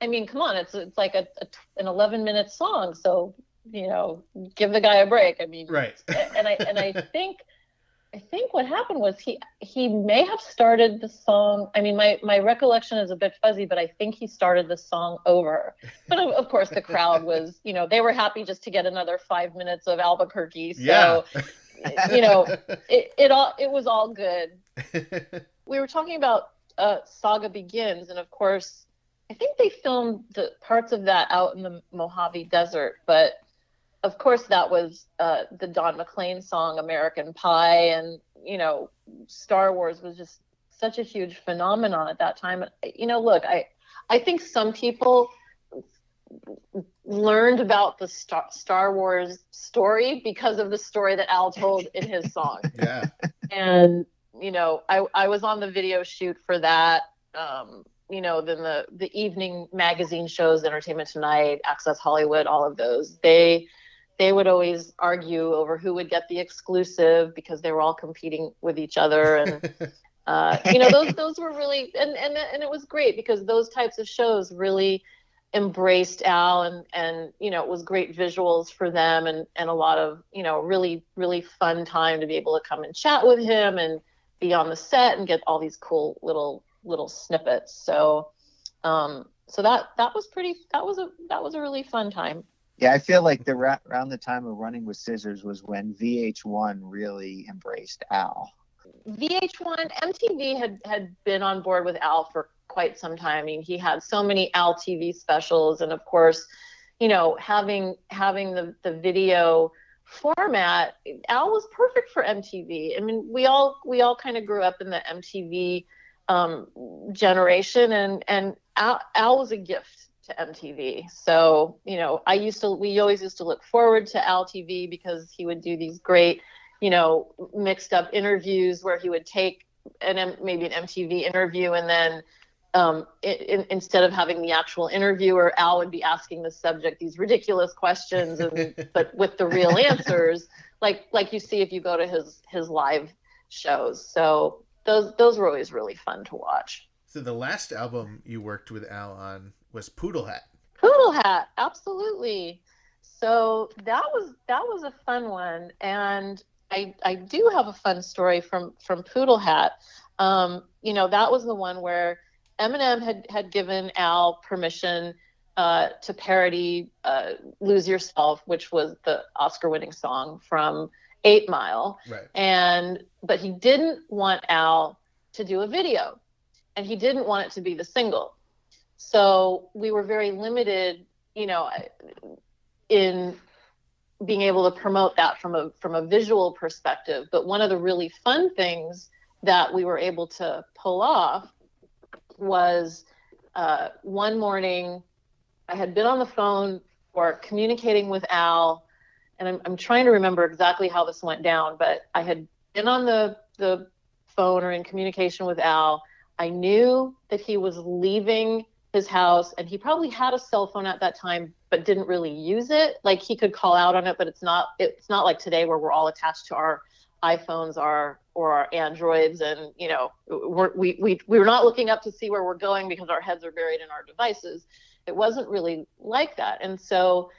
I mean, come on, it's it's like a, a an 11 minute song, so you know, give the guy a break. I mean, right. and I and I think I think what happened was he he may have started the song. I mean, my my recollection is a bit fuzzy, but I think he started the song over. But of, of course, the crowd was, you know, they were happy just to get another five minutes of Albuquerque. So, Yeah. you know, it, it all it was all good. We were talking about uh, Saga Begins, and of course, I think they filmed the parts of that out in the Mojave Desert, but of course that was uh, the Don McLean song American Pie, and you know Star Wars was just such a huge phenomenon at that time. You know, look, I I think some people learned about the Star, Star Wars story because of the story that Al told in his song yeah. and you know I, I was on the video shoot for that um, you know then the the evening magazine shows entertainment tonight access hollywood all of those they they would always argue over who would get the exclusive because they were all competing with each other and uh, you know those those were really and, and and it was great because those types of shows really embraced Al and and you know it was great visuals for them and and a lot of you know really really fun time to be able to come and chat with him and be on the set and get all these cool little little snippets. So um so that that was pretty that was a that was a really fun time Yeah, I feel like the ra- around the time of Running with Scissors was when VH1 really embraced Al. VH1 MTV had had been on board with Al for quite some time. I mean, he had so many Al TV specials, and of course, you know, having having the the video format, Al was perfect for MTV. I mean, we all we all kind of grew up in the MTV um, generation, and and Al, Al was a gift to MTV. So you know, I used to we always used to look forward to Al TV because he would do these great you know, mixed up interviews where he would take an M- maybe an MTV interview and then um, in, instead of having the actual interviewer, Al would be asking the subject these ridiculous questions, and, but with the real answers, like like you see if you go to his his live shows. So those those were always really fun to watch. So the last album you worked with Al on was Poodle Hat. Poodle Hat, absolutely. So that was that was a fun one, and I I do have a fun story from from Poodle Hat. Um, you know, that was the one where Eminem had had given Al permission uh, to parody uh, "Lose Yourself," which was the Oscar-winning song from Eight Mile, Right. and but he didn't want Al to do a video, and he didn't want it to be the single. So we were very limited, you know, in being able to promote that from a from a visual perspective. But one of the really fun things that we were able to pull off was uh, one morning I had been on the phone or communicating with Al, and I'm, I'm trying to remember exactly how this went down, but I had been on the the phone or in communication with Al. I knew that he was leaving his house and he probably had a cell phone at that time but didn't really use it. Like he could call out on it but it's not it's not like today where we're all attached to our iPhones are or our Androids and you know we're, we we we're not looking up to see where we're going because our heads are buried in our devices. It wasn't really like that. And so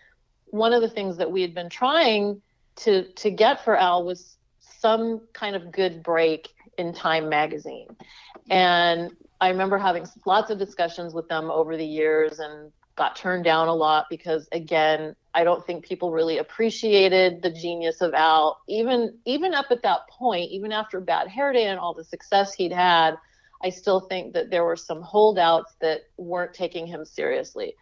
one of the things that we had been trying to to get for Al was some kind of good break in Time magazine. And I remember having lots of discussions with them over the years and got turned down a lot because again, I don't think people really appreciated the genius of Al. Even even up at that point, even after Bad Hair Day and all the success he'd had, I still think that there were some holdouts that weren't taking him seriously.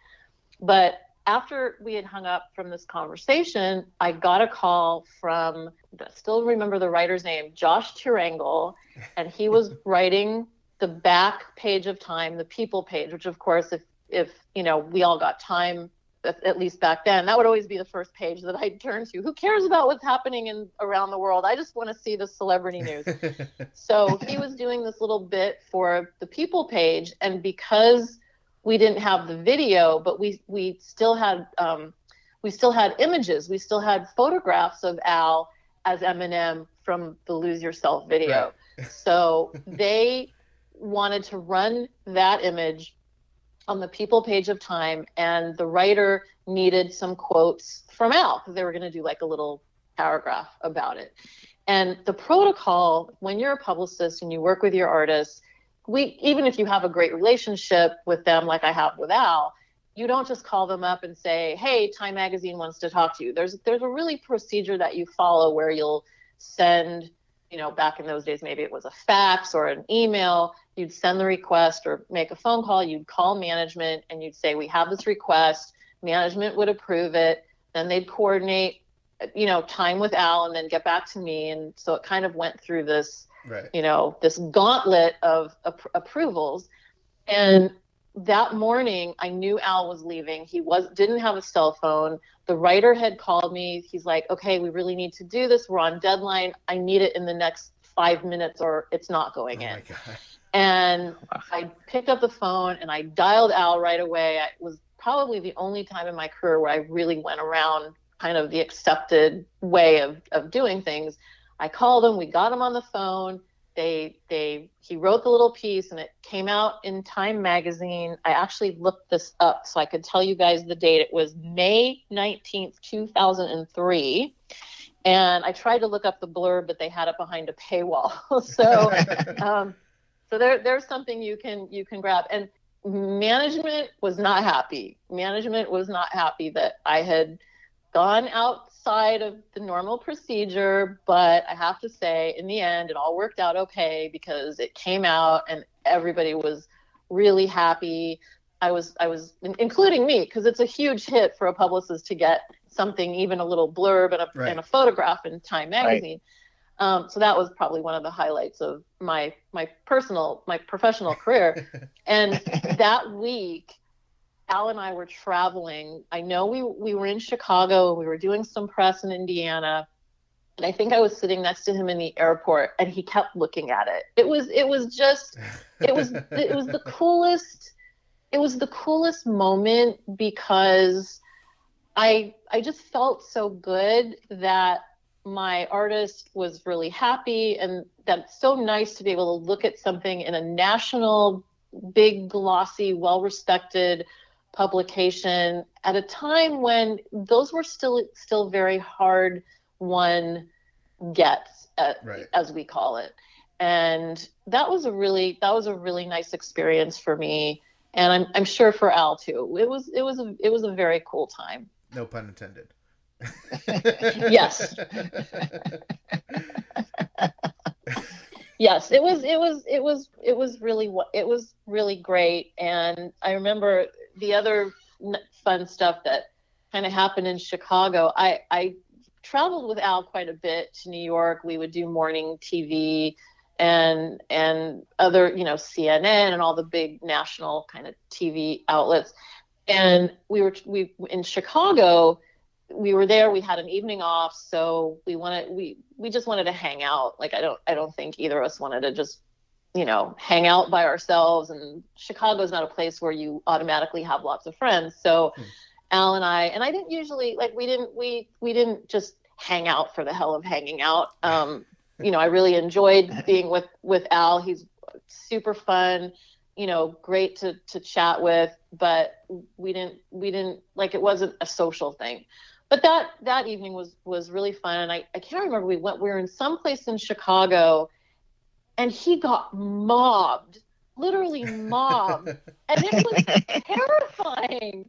But after we had hung up from this conversation, I got a call from, I still remember the writer's name, Josh Tyrangiel, and he was writing the back page of Time, the People page, which of course, if if you know we all got Time, at, least back then, that would always be the first page that I'd turn to. Who cares about what's happening in around the world? I just want to see the celebrity news. so he was doing this little bit for the People page, and because we didn't have the video, but we we still had um, we still had images, we still had photographs of Al as Eminem from the Lose Yourself video. so they wanted to run that image on the People page of Time, and the writer needed some quotes from Al because they were going to do like a little paragraph about it. And the protocol, when you're a publicist and you work with your artists, we even if you have a great relationship with them, like I have with Al, you don't just call them up and say, "Hey, Time Magazine wants to talk to you." There's there's a really procedure that you follow where you'll send, you know, back in those days maybe it was a fax or an email. You'd send the request or make a phone call. You'd call management and you'd say, "We have this request." Management would approve it. Then they'd coordinate, you know, time with Al and then get back to me. And so it kind of went through this right. you know, this gauntlet of ap- approvals. And that morning, I knew Al was leaving. He was didn't have a cell phone. The writer had called me. He's like, "Okay, we really need to do this. We're on deadline. I need it in the next five minutes, or it's not going Oh in." my god. And I picked up the phone and I dialed Al right away. It was probably the only time in my career where I really went around kind of the accepted way of, of doing things. I called him, we got him on the phone. They they he wrote the little piece and it came out in Time magazine. I actually looked this up so I could tell you guys the date. It was May 19th, 2003. And I tried to look up the blurb, but they had it behind a paywall. so um, so there, there's something you can you can grab. And management was not happy. Management was not happy that I had gone outside of the normal procedure, but I have to say, in the end, it all worked out okay because it came out and everybody was really happy. I was, I was, including me, because it's a huge hit for a publicist to get something, even a little blurb and a, Right. and a photograph in Time magazine. Um, so that was probably one of the highlights of my my personal, my professional career. and that week, Al and I were traveling. I know we we were in Chicago. And we were doing some press in Indiana. And I think I was sitting next to him in the airport and he kept looking at it. It was it was just it was it was the coolest it was the coolest moment because I I just felt so good that my artist was really happy and that's so nice to be able to look at something in a national big glossy well respected publication at a time when those were still still very hard won gets uh, Right. as we call it and that was a really that was a really nice experience for me and I'm, I'm sure for al too it was it was a it was a very cool time No pun intended. Yes. yes it was it was it was it was really it was really great and i remember the other fun stuff that kind of happened in chicago i i traveled with al quite a bit to new york. We would do morning tv and and other you know cnn and all the big national kind of tv outlets. And we were we in chicago we were there we had an evening off so we wanted we we just wanted to hang out. Like i don't i don't think either of us wanted to just you know hang out by ourselves and chicago's not a place where you automatically have lots of friends. So Hmm. al and i and i didn't usually like we didn't we we didn't just hang out for the hell of hanging out. Um you know i really enjoyed being with with al. He's super fun you know great to to chat with but we didn't we didn't like it wasn't a social thing. But that that evening was was really fun and I, I can't remember we went we were in some place in chicago and he got mobbed literally mobbed and it was terrifying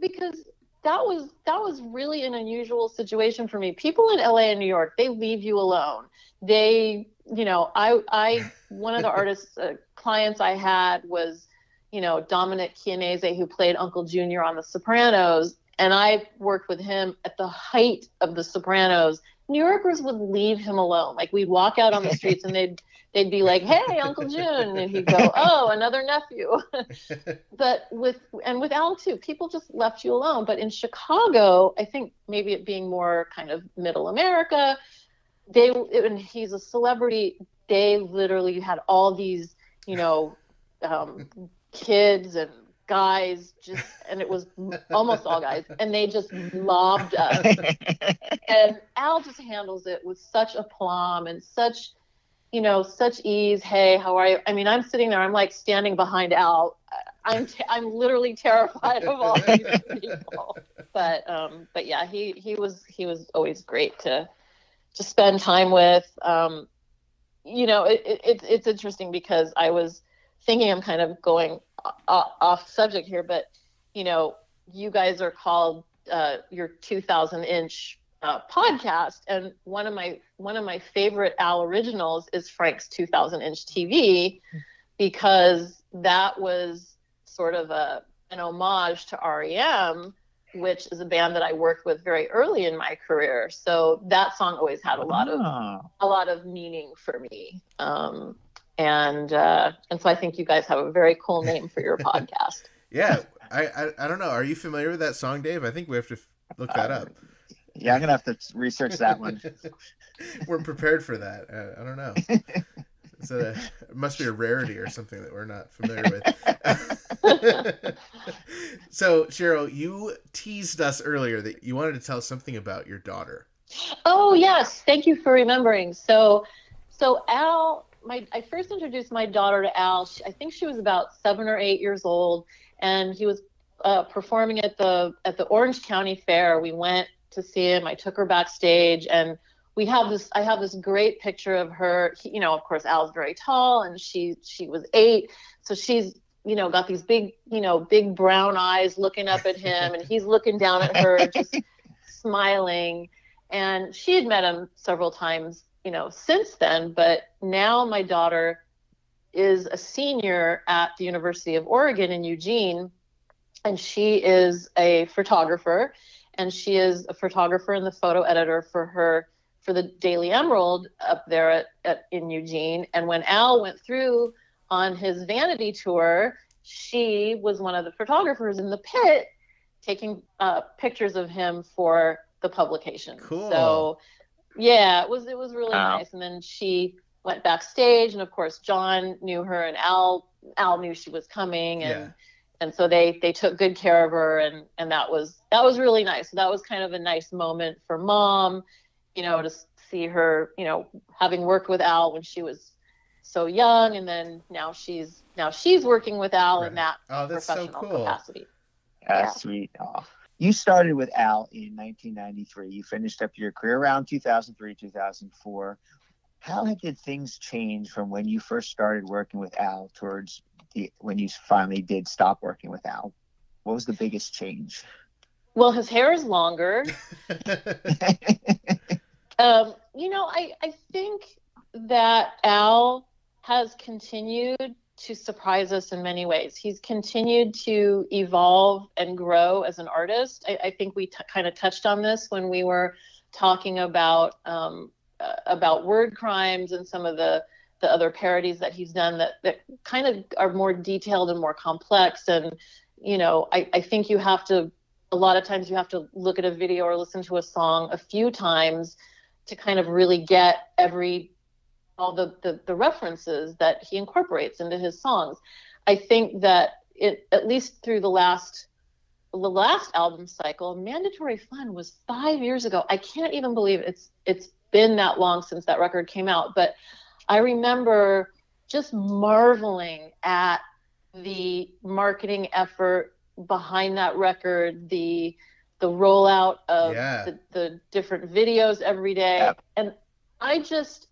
because that was that was really an unusual situation for me people in la and new york they leave you alone they you know, I I one of the artists uh, clients I had was, you know, Dominic Chianese who played Uncle Junior on The Sopranos, and I worked with him at the height of The Sopranos. New Yorkers would leave him alone. Like we'd walk out on the streets and they'd they'd be like, "Hey, Uncle June," and he'd go, "Oh, another nephew." but with and with Al too, people just left you alone. But in Chicago, I think maybe it being more kind of middle America, they and he's a celebrity. They literally had all these, you know, um, kids and guys just and it was almost all guys and they just mobbed us and al just handles it with such aplomb and such you know such ease. Hey how are you? I mean i'm sitting there i'm like standing behind al. I'm i'm literally terrified of all these people. But um but yeah he he was he was always great to to spend time with. Um you know it, it it's interesting because i was thinking i'm kind of going off subject here, but you know, you guys are called uh, your 2,000 inch uh, podcast, and one of my one of my favorite Al originals is Frank's 2,000 inch TV, because that was sort of a an homage to REM, which is a band that I worked with very early in my career. So that song always had a lot of Oh. a lot of meaning for me. Um, and uh, and so I think you guys have a very cool name for your podcast. Yeah, I, I I don't know. Are you familiar with that song, Dave? I think we have to look that up. Yeah, I'm gonna have to research that one. we're prepared for that. Uh, I don't know. It's a, it must be a rarity or something that we're not familiar with. so, Cheryl, you teased us earlier that you wanted to tell something about your daughter. Oh yes, thank you for remembering. So, so Al, my I first introduced my daughter to Al. She, I think she was about seven or eight years old, and he was uh, performing at the at the Orange County Fair. We went to see him. I took her backstage, and we have this. I have this great picture of her. He, you know, of course, Al's very tall, and she she was eight, so she's you know got these big you know big brown eyes looking up at him, and he's looking down at her, just smiling and she had met him several times you know since then but now my daughter is a senior at the university of oregon in eugene and she is a photographer and she is a photographer and the photo editor for her for the daily emerald up there at, at in eugene and when al went through on his vanity tour she was one of the photographers in the pit taking uh, pictures of him for the publication. Cool. So yeah, it was it was really Wow. nice. And then she went backstage, and of course John knew her, and Al Al knew she was coming, and Yeah. And so they they took good care of her, and and that was that was really nice. So that was kind of a nice moment for mom, you know, to see her, you know, having worked with Al when she was so young, and then now she's now she's working with Al Right. in that Oh, that's so professional cool. capacity. Ah, Yeah. sweet. Oh. You started with Al in 1993. You finished up your career around 2003, 2004. How did things change from when you first started working with Al towards the when you finally did stop working with Al? What was the biggest change? Well, his hair is longer. Um, you know, I, I think that Al has continued to surprise us in many ways. He's continued to evolve and grow as an artist. I, I think we t- kind of touched on this when we were talking about um, uh, about word crimes and some of the the other parodies that he's done that, that kind of are more detailed and more complex. And you know, I, I think you have to a lot of times you have to look at a video or listen to a song a few times to kind of really get every all the, the the references that he incorporates into his songs. I think that it at least through the last the last album cycle, Mandatory Fun was five years ago. I can't even believe it's it's been that long since that record came out. But I remember just marveling at the marketing effort behind that record, the the rollout of Yeah. the, the different videos every day. Yep. And I just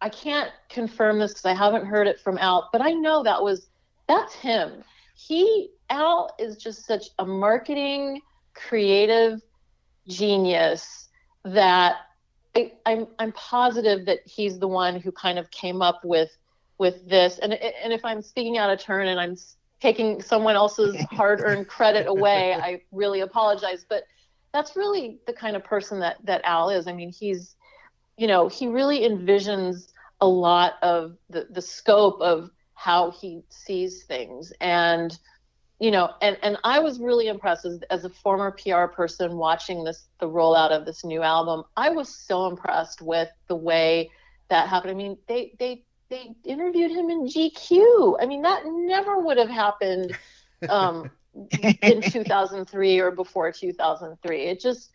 I can't confirm this because I haven't heard it from Al, but I know that was that's him. He Al is just such a marketing creative genius that I, I'm I'm positive that he's the one who kind of came up with with this. And and if I'm speaking out of turn and I'm taking someone else's hard-earned credit away, I really apologize. But that's really the kind of person that that Al is. I mean, he's you know he really envisions a lot of the the scope of how he sees things and you know and and i was really impressed as, as a former pr person watching this the rollout of this new album i was so impressed with the way that happened. I mean they they they interviewed him in gq i mean that never would have happened um in 2003 or before 2003 it just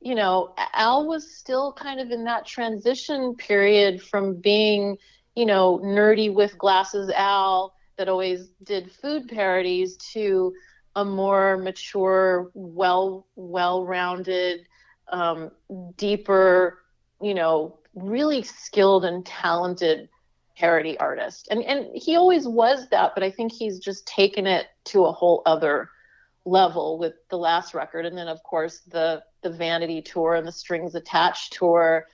you know al was still kind of in that transition period from being you know nerdy with glasses al that always did food parodies to a more mature, well well-rounded, um, deeper, you know, really skilled and talented parody artist. And and he always was that, but I think he's just taken it to a whole other level with the last record and then of course the the vanity tour and the strings attached tour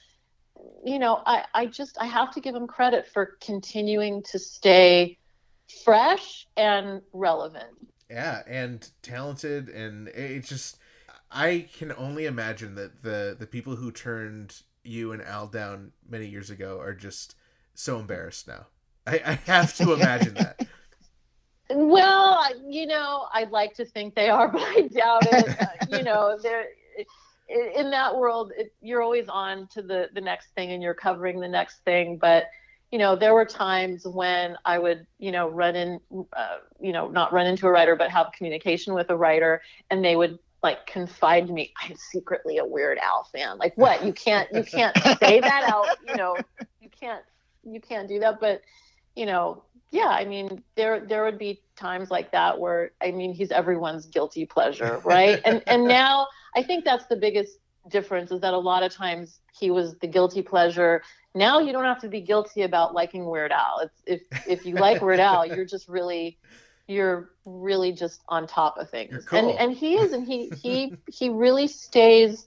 you know i i just i have to give him credit for continuing to stay fresh and relevant. Yeah, and talented, and it's just I can only imagine that the the people who turned you and Al down many years ago are just so embarrassed now. I, I have to imagine that. Well, you know, I'd like to think they are, but I doubt it. Uh, you know, they're in that world. It, you're always on to the the next thing, and you're covering the next thing, but you know, there were times when I would, you know, run in, uh, you know, not run into a writer, but have communication with a writer, and they would like confide to me, I'm secretly a Weird Al fan. Like, what? You can't, you can't say that out. You know, you can't, you can't do that. But, you know, yeah, I mean, there there would be times like that where, I mean, he's everyone's guilty pleasure, right? and and now I think that's the biggest difference is that a lot of times he was the guilty pleasure now you don't have to be guilty about liking Weird Al. It's if if you like Weird Al, you're just really you're really just on top of things. Cool. And and he is and he he he really stays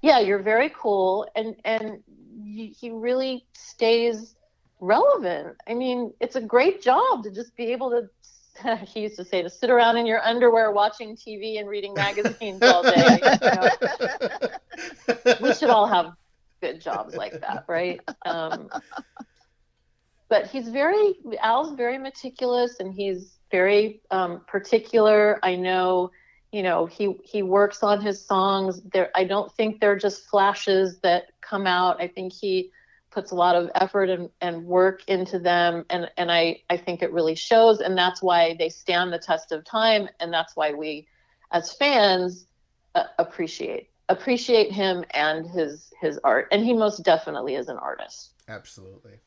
yeah, you're very cool and and he really stays relevant. I mean, it's a great job to just be able to he used to say to sit around in your underwear watching TV and reading magazines all day. You know? we should all have good jobs like that, right? Um, but he's very Al's very meticulous and he's very um, particular. I know, you know, he he works on his songs. There, I don't think they're just flashes that come out. I think he puts a lot of effort and, and work into them and, and I, I think it really shows and that's why they stand the test of time and that's why we as fans uh, appreciate appreciate him and his his art and he most definitely is an artist. Absolutely.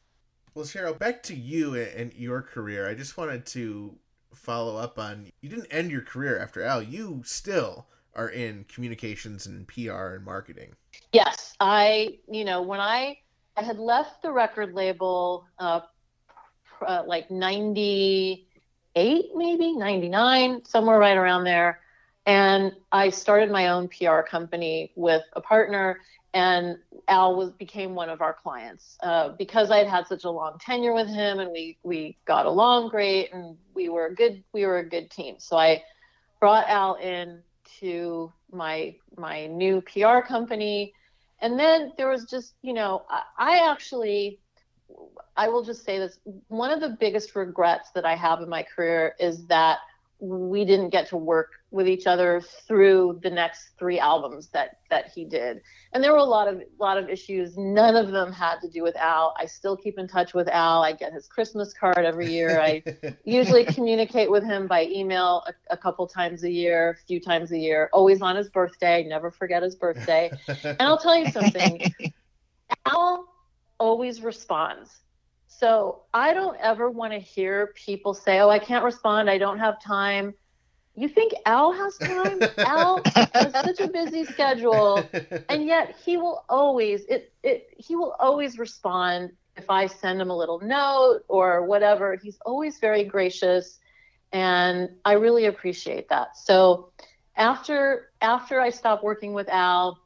Well cheryl back to you and your career. I just wanted to follow up on you didn't end your career after al. You still are in communications and pr and marketing. Yes i you know when i i had left the record label uh, uh like 98 maybe 99 somewhere right around there and I started my own PR company with a partner, and Al was became one of our clients uh, because I had had such a long tenure with him, and we we got along great, and we were a good we were a good team. So I brought Al in to my my new PR company, and then there was just you know I, I actually I will just say this one of the biggest regrets that I have in my career is that we didn't get to work with each other through the next three albums that that he did. And there were a lot of lot of issues. None of them had to do with al. I still keep in touch with al. I get his christmas card every year. I usually communicate with him by email a, a, couple times a year a few times a year always on his birthday. Never forget his birthday. And i'll tell you something. Al always responds so I don't ever want to hear people say, "Oh, I can't respond. I don't have time." You think Al has time? Al has such a busy schedule, and yet he will always it it he will always respond if I send him a little note or whatever. He's always very gracious, and I really appreciate that. So after after I stopped working with Al,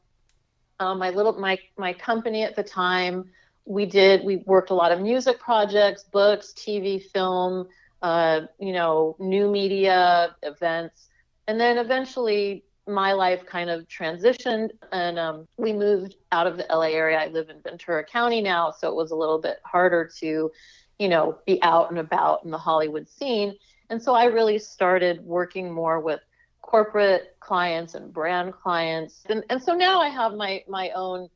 um, my little my my company at the time we did we worked a lot of music projects books tv film uh, you know new media events. And then eventually my life kind of transitioned and um, we moved out of the la area. I live in ventura county now so it was a little bit harder to you know be out and about in the hollywood scene. And so i really started working more with corporate clients and brand clients. And, and so now i have my my own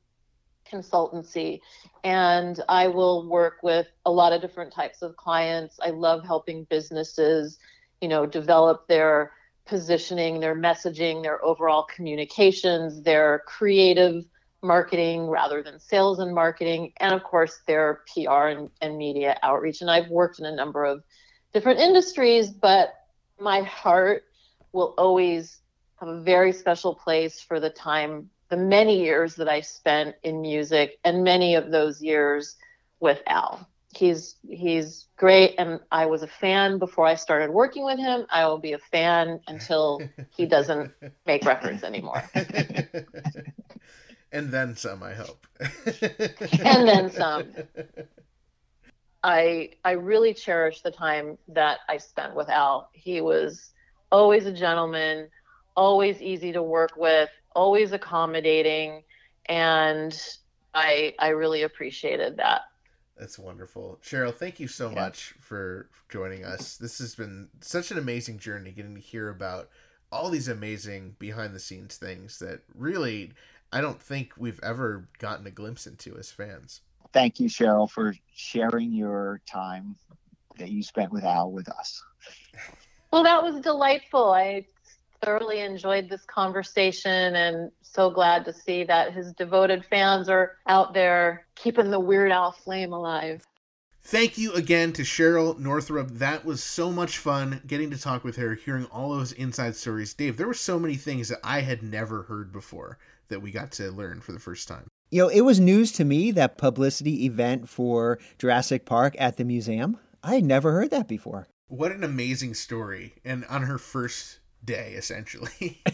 consultancy and I will work with a lot of different types of clients. I love helping businesses, you know, develop their positioning, their messaging, their overall communications, their creative marketing rather than sales and marketing, and of course their PR and, and media outreach. And I've worked in a number of different industries, but my heart will always have a very special place for the time the many years that I spent in music and many of those years with Al. He's he's great and I was a fan before I started working with him. I will be a fan until he doesn't make records anymore. and then some, I hope. and then some. I I really cherish the time that I spent with Al. He was always a gentleman, always easy to work with, always accommodating, and I I really appreciated that. That's wonderful. Cheryl, thank you so yeah. much for joining us. This has been such an amazing journey getting to hear about all these amazing behind the scenes things that really I don't think we've ever gotten a glimpse into as fans. Thank you, Cheryl, for sharing your time that you spent with Al with us. Well, that was delightful. I thoroughly enjoyed this conversation and so glad to see that his devoted fans are out there keeping the Weird Al flame alive. Thank you again to Cheryl Northrup. That was so much fun getting to talk with her, hearing all those inside stories. Dave, there were so many things that I had never heard before that we got to learn for the first time. You know, it was news to me that publicity event for Jurassic Park at the museum. I had never heard that before. What an amazing story. And on her first day essentially.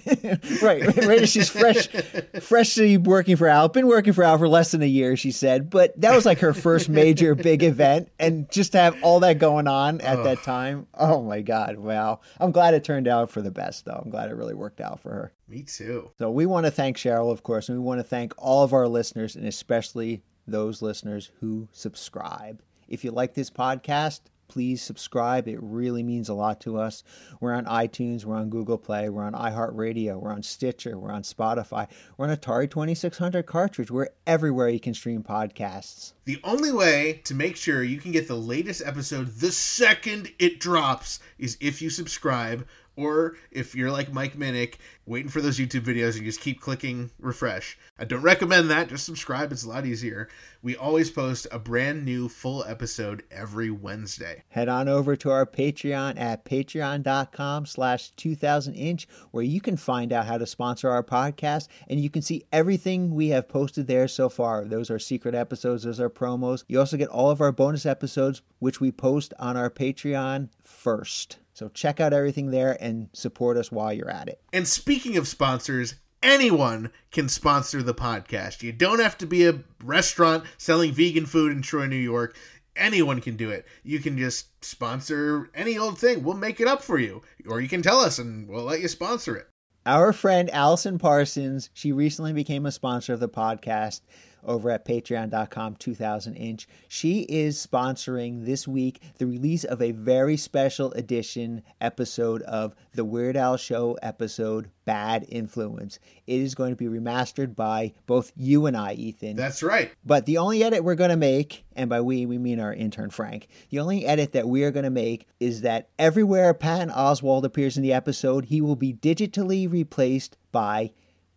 Right right she's fresh freshly working for al been working for al for less than a year she said but that was like her first major big event and just to have all that going on at oh. that time oh my god wow. I'm glad it turned out for the best though. I'm glad it really worked out for her. Me too. So we want to thank cheryl of course and we want to thank all of our listeners and especially those listeners who subscribe. If you like this podcast please subscribe. It really means a lot to us. We're on iTunes, we're on Google Play, we're on iHeartRadio, we're on Stitcher, we're on Spotify, we're on Atari 2600 cartridge. We're everywhere you can stream podcasts. The only way to make sure you can get the latest episode the second it drops is if you subscribe or if you're like Mike Minnick, waiting for those YouTube videos and you just keep clicking refresh. I don't recommend that. Just subscribe. It's a lot easier. We always post a brand new full episode every Wednesday. Head on over to our Patreon at patreon.com slash 2000inch where you can find out how to sponsor our podcast and you can see everything we have posted there so far. Those are secret episodes. Those are promos. You also get all of our bonus episodes, which we post on our Patreon first. So check out everything there and support us while you're at it. And speaking of sponsors, anyone can sponsor the podcast. You don't have to be a restaurant selling vegan food in Troy, New York. Anyone can do it. You can just sponsor any old thing. We'll make it up for you. Or you can tell us and we'll let you sponsor it. Our friend Allison Parsons, she recently became a sponsor of the podcast over at patreon.com 2000 inch. She is sponsoring this week the release of a very special edition episode of the Weird Al Show episode Bad Influence. It is going to be remastered by both you and I, Ethan. That's right. But the only edit we're going to make, and by we, we mean our intern Frank, the only edit that we are going to make is that everywhere Patton Oswalt appears in the episode, he will be digitally replaced by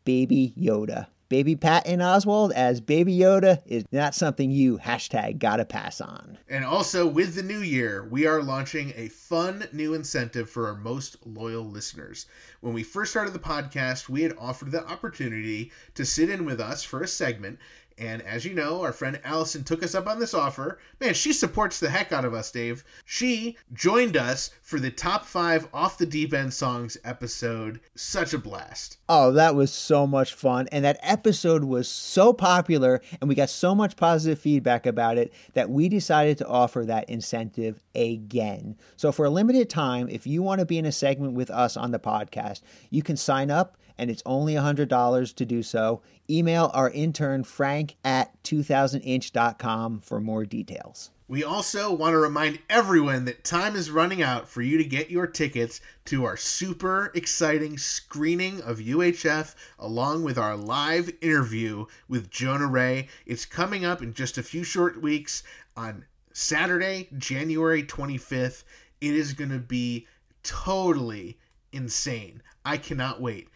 Baby Yoda. Baby Patton Oswalt as Baby Yoda is not something you hashtag gotta pass on. And also, with the new year, we are launching a fun new incentive for our most loyal listeners. When we first started the podcast, we had offered the opportunity to sit in with us for a segment And as you know, our friend Allison took us up on this offer. Man, she supports the heck out of us, Dave. She joined us for the top five off the deep end songs episode. Such a blast. Oh, that was so much fun. And that episode was so popular, and we got so much positive feedback about it that we decided to offer that incentive again. So, for a limited time, if you want to be in a segment with us on the podcast, you can sign up, and it's only $100 to do so. Email our intern, Frank, at 2000inch.com for more details. We also want to remind everyone that time is running out for you to get your tickets to our super exciting screening of UHF along with our live interview with Jonah Ray. It's coming up in just a few short weeks on Saturday, January 25th. It is going to be totally insane. I cannot wait.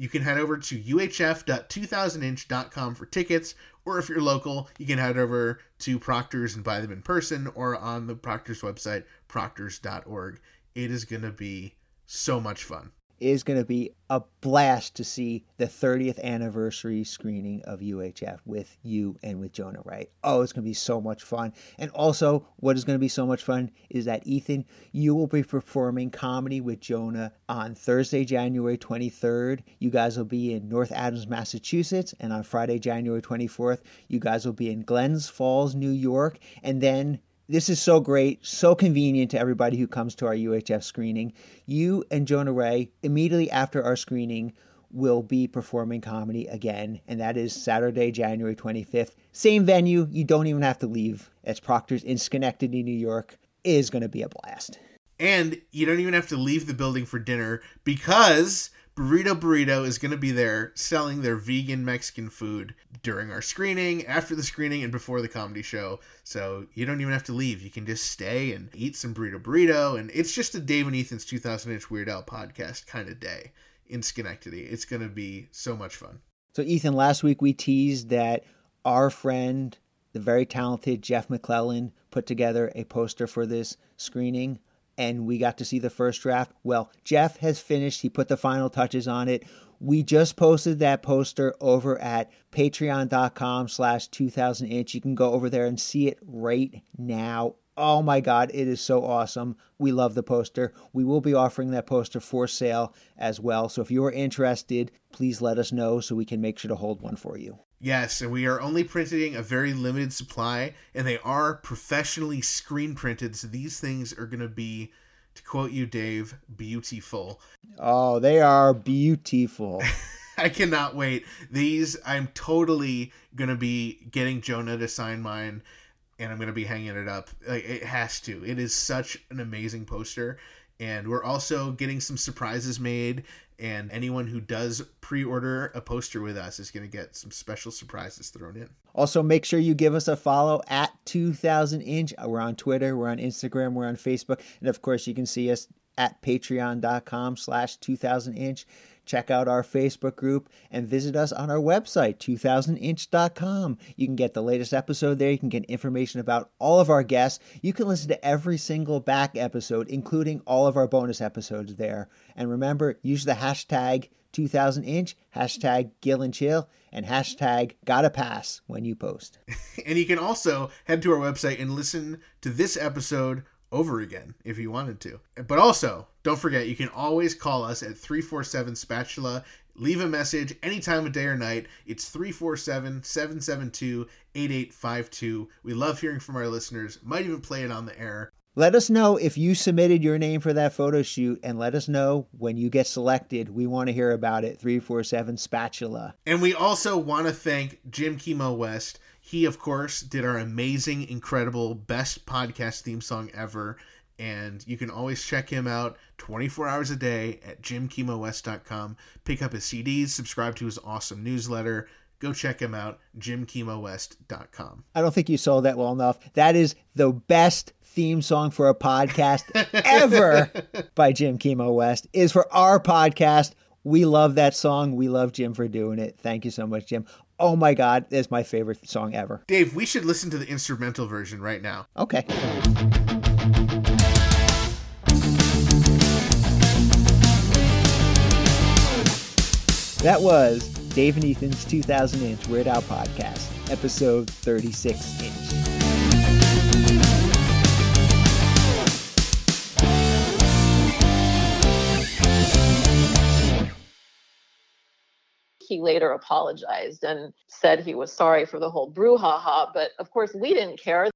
You can head over to uhf.2000inch.com for tickets, or if you're local, you can head over to Proctor's and buy them in person or on the Proctor's website, proctors.org. It is going to be so much fun. Is going to be a blast to see the 30th anniversary screening of UHF with you and with Jonah Ray. Oh, it's going to be so much fun. And also, what is going to be so much fun is that Ethan, you will be performing comedy with Jonah on Thursday, January 23rd. You guys will be in North Adams, Massachusetts. And on Friday, January 24th, you guys will be in Glens Falls, New York. And then this is so great, so convenient to everybody who comes to our UHF screening. You and Jonah Ray, immediately after our screening, will be performing comedy again, and that is Saturday, January 25th. Same venue, you don't even have to leave. It's Proctor's in Schenectady, New York. It is going to be a blast. And you don't even have to leave the building for dinner because Burrito Burrito is going to be there selling their vegan Mexican food during our screening, after the screening, and before the comedy show. So you don't even have to leave. You can just stay and eat some Burrito Burrito. And it's just a Dave and Ethan's 2000 Inch Weird Al podcast kind of day in Schenectady. It's going to be so much fun. So, Ethan, last week we teased that our friend, the very talented Jeff McClellan, put together a poster for this screening and we got to see the first draft. Well, Jeff has finished. He put the final touches on it. We just posted that poster over at patreon.com slash 2000 inch. You can go over there and see it right now. Oh my God, it is so awesome. We love the poster. We will be offering that poster for sale as well. So if you're interested, please let us know so we can make sure to hold one for you. Yes, and we are only printing a very limited supply, and they are professionally screen printed. So these things are going to be, to quote you, Dave, beautiful. Oh, they are beautiful. I cannot wait. These, I'm totally going to be getting Jonah to sign mine, and I'm going to be hanging it up. Like, it has to. It is such an amazing poster. And we're also getting some surprises made and anyone who does pre-order a poster with us is going to get some special surprises thrown in. Also, make sure you give us a follow at 2000 inch. We're on Twitter, we're on Instagram, we're on Facebook, and of course, you can see us at patreon.com slash 2000 inch. Check out our Facebook group and visit us on our website, 2000inch.com. You can get the latest episode there. You can get information about all of our guests. You can listen to every single back episode, including all of our bonus episodes there. And remember, use the hashtag 2000inch, hashtag Gill and Chill, and hashtag gotta pass when you post. and you can also head to our website and listen to this episode over again if you wanted to. But also, don't forget, you can always call us at 347 Spatula. Leave a message any time of day or night. It's 347 772 8852. We love hearing from our listeners. Might even play it on the air. Let us know if you submitted your name for that photo shoot and let us know when you get selected. We want to hear about it. 347 Spatula. And we also want to thank Jim Kimo West. He, of course, did our amazing, incredible, best podcast theme song ever. And you can always check him out 24 hours a day at jimkimowest.com. Pick up his CDs, subscribe to his awesome newsletter. Go check him out, jimkimowest.com. I don't think you sold that well enough. That is the best theme song for a podcast ever by Jim Kimo West is for our podcast. We love that song. We love Jim for doing it. Thank you so much, Jim. Oh my God, it's my favorite song ever. Dave, we should listen to the instrumental version right now. Okay. That was Dave and Ethan's 2000 Inch Weird Al Podcast, episode 36 inch. He later apologized and said he was sorry for the whole brouhaha. But of course, we didn't care.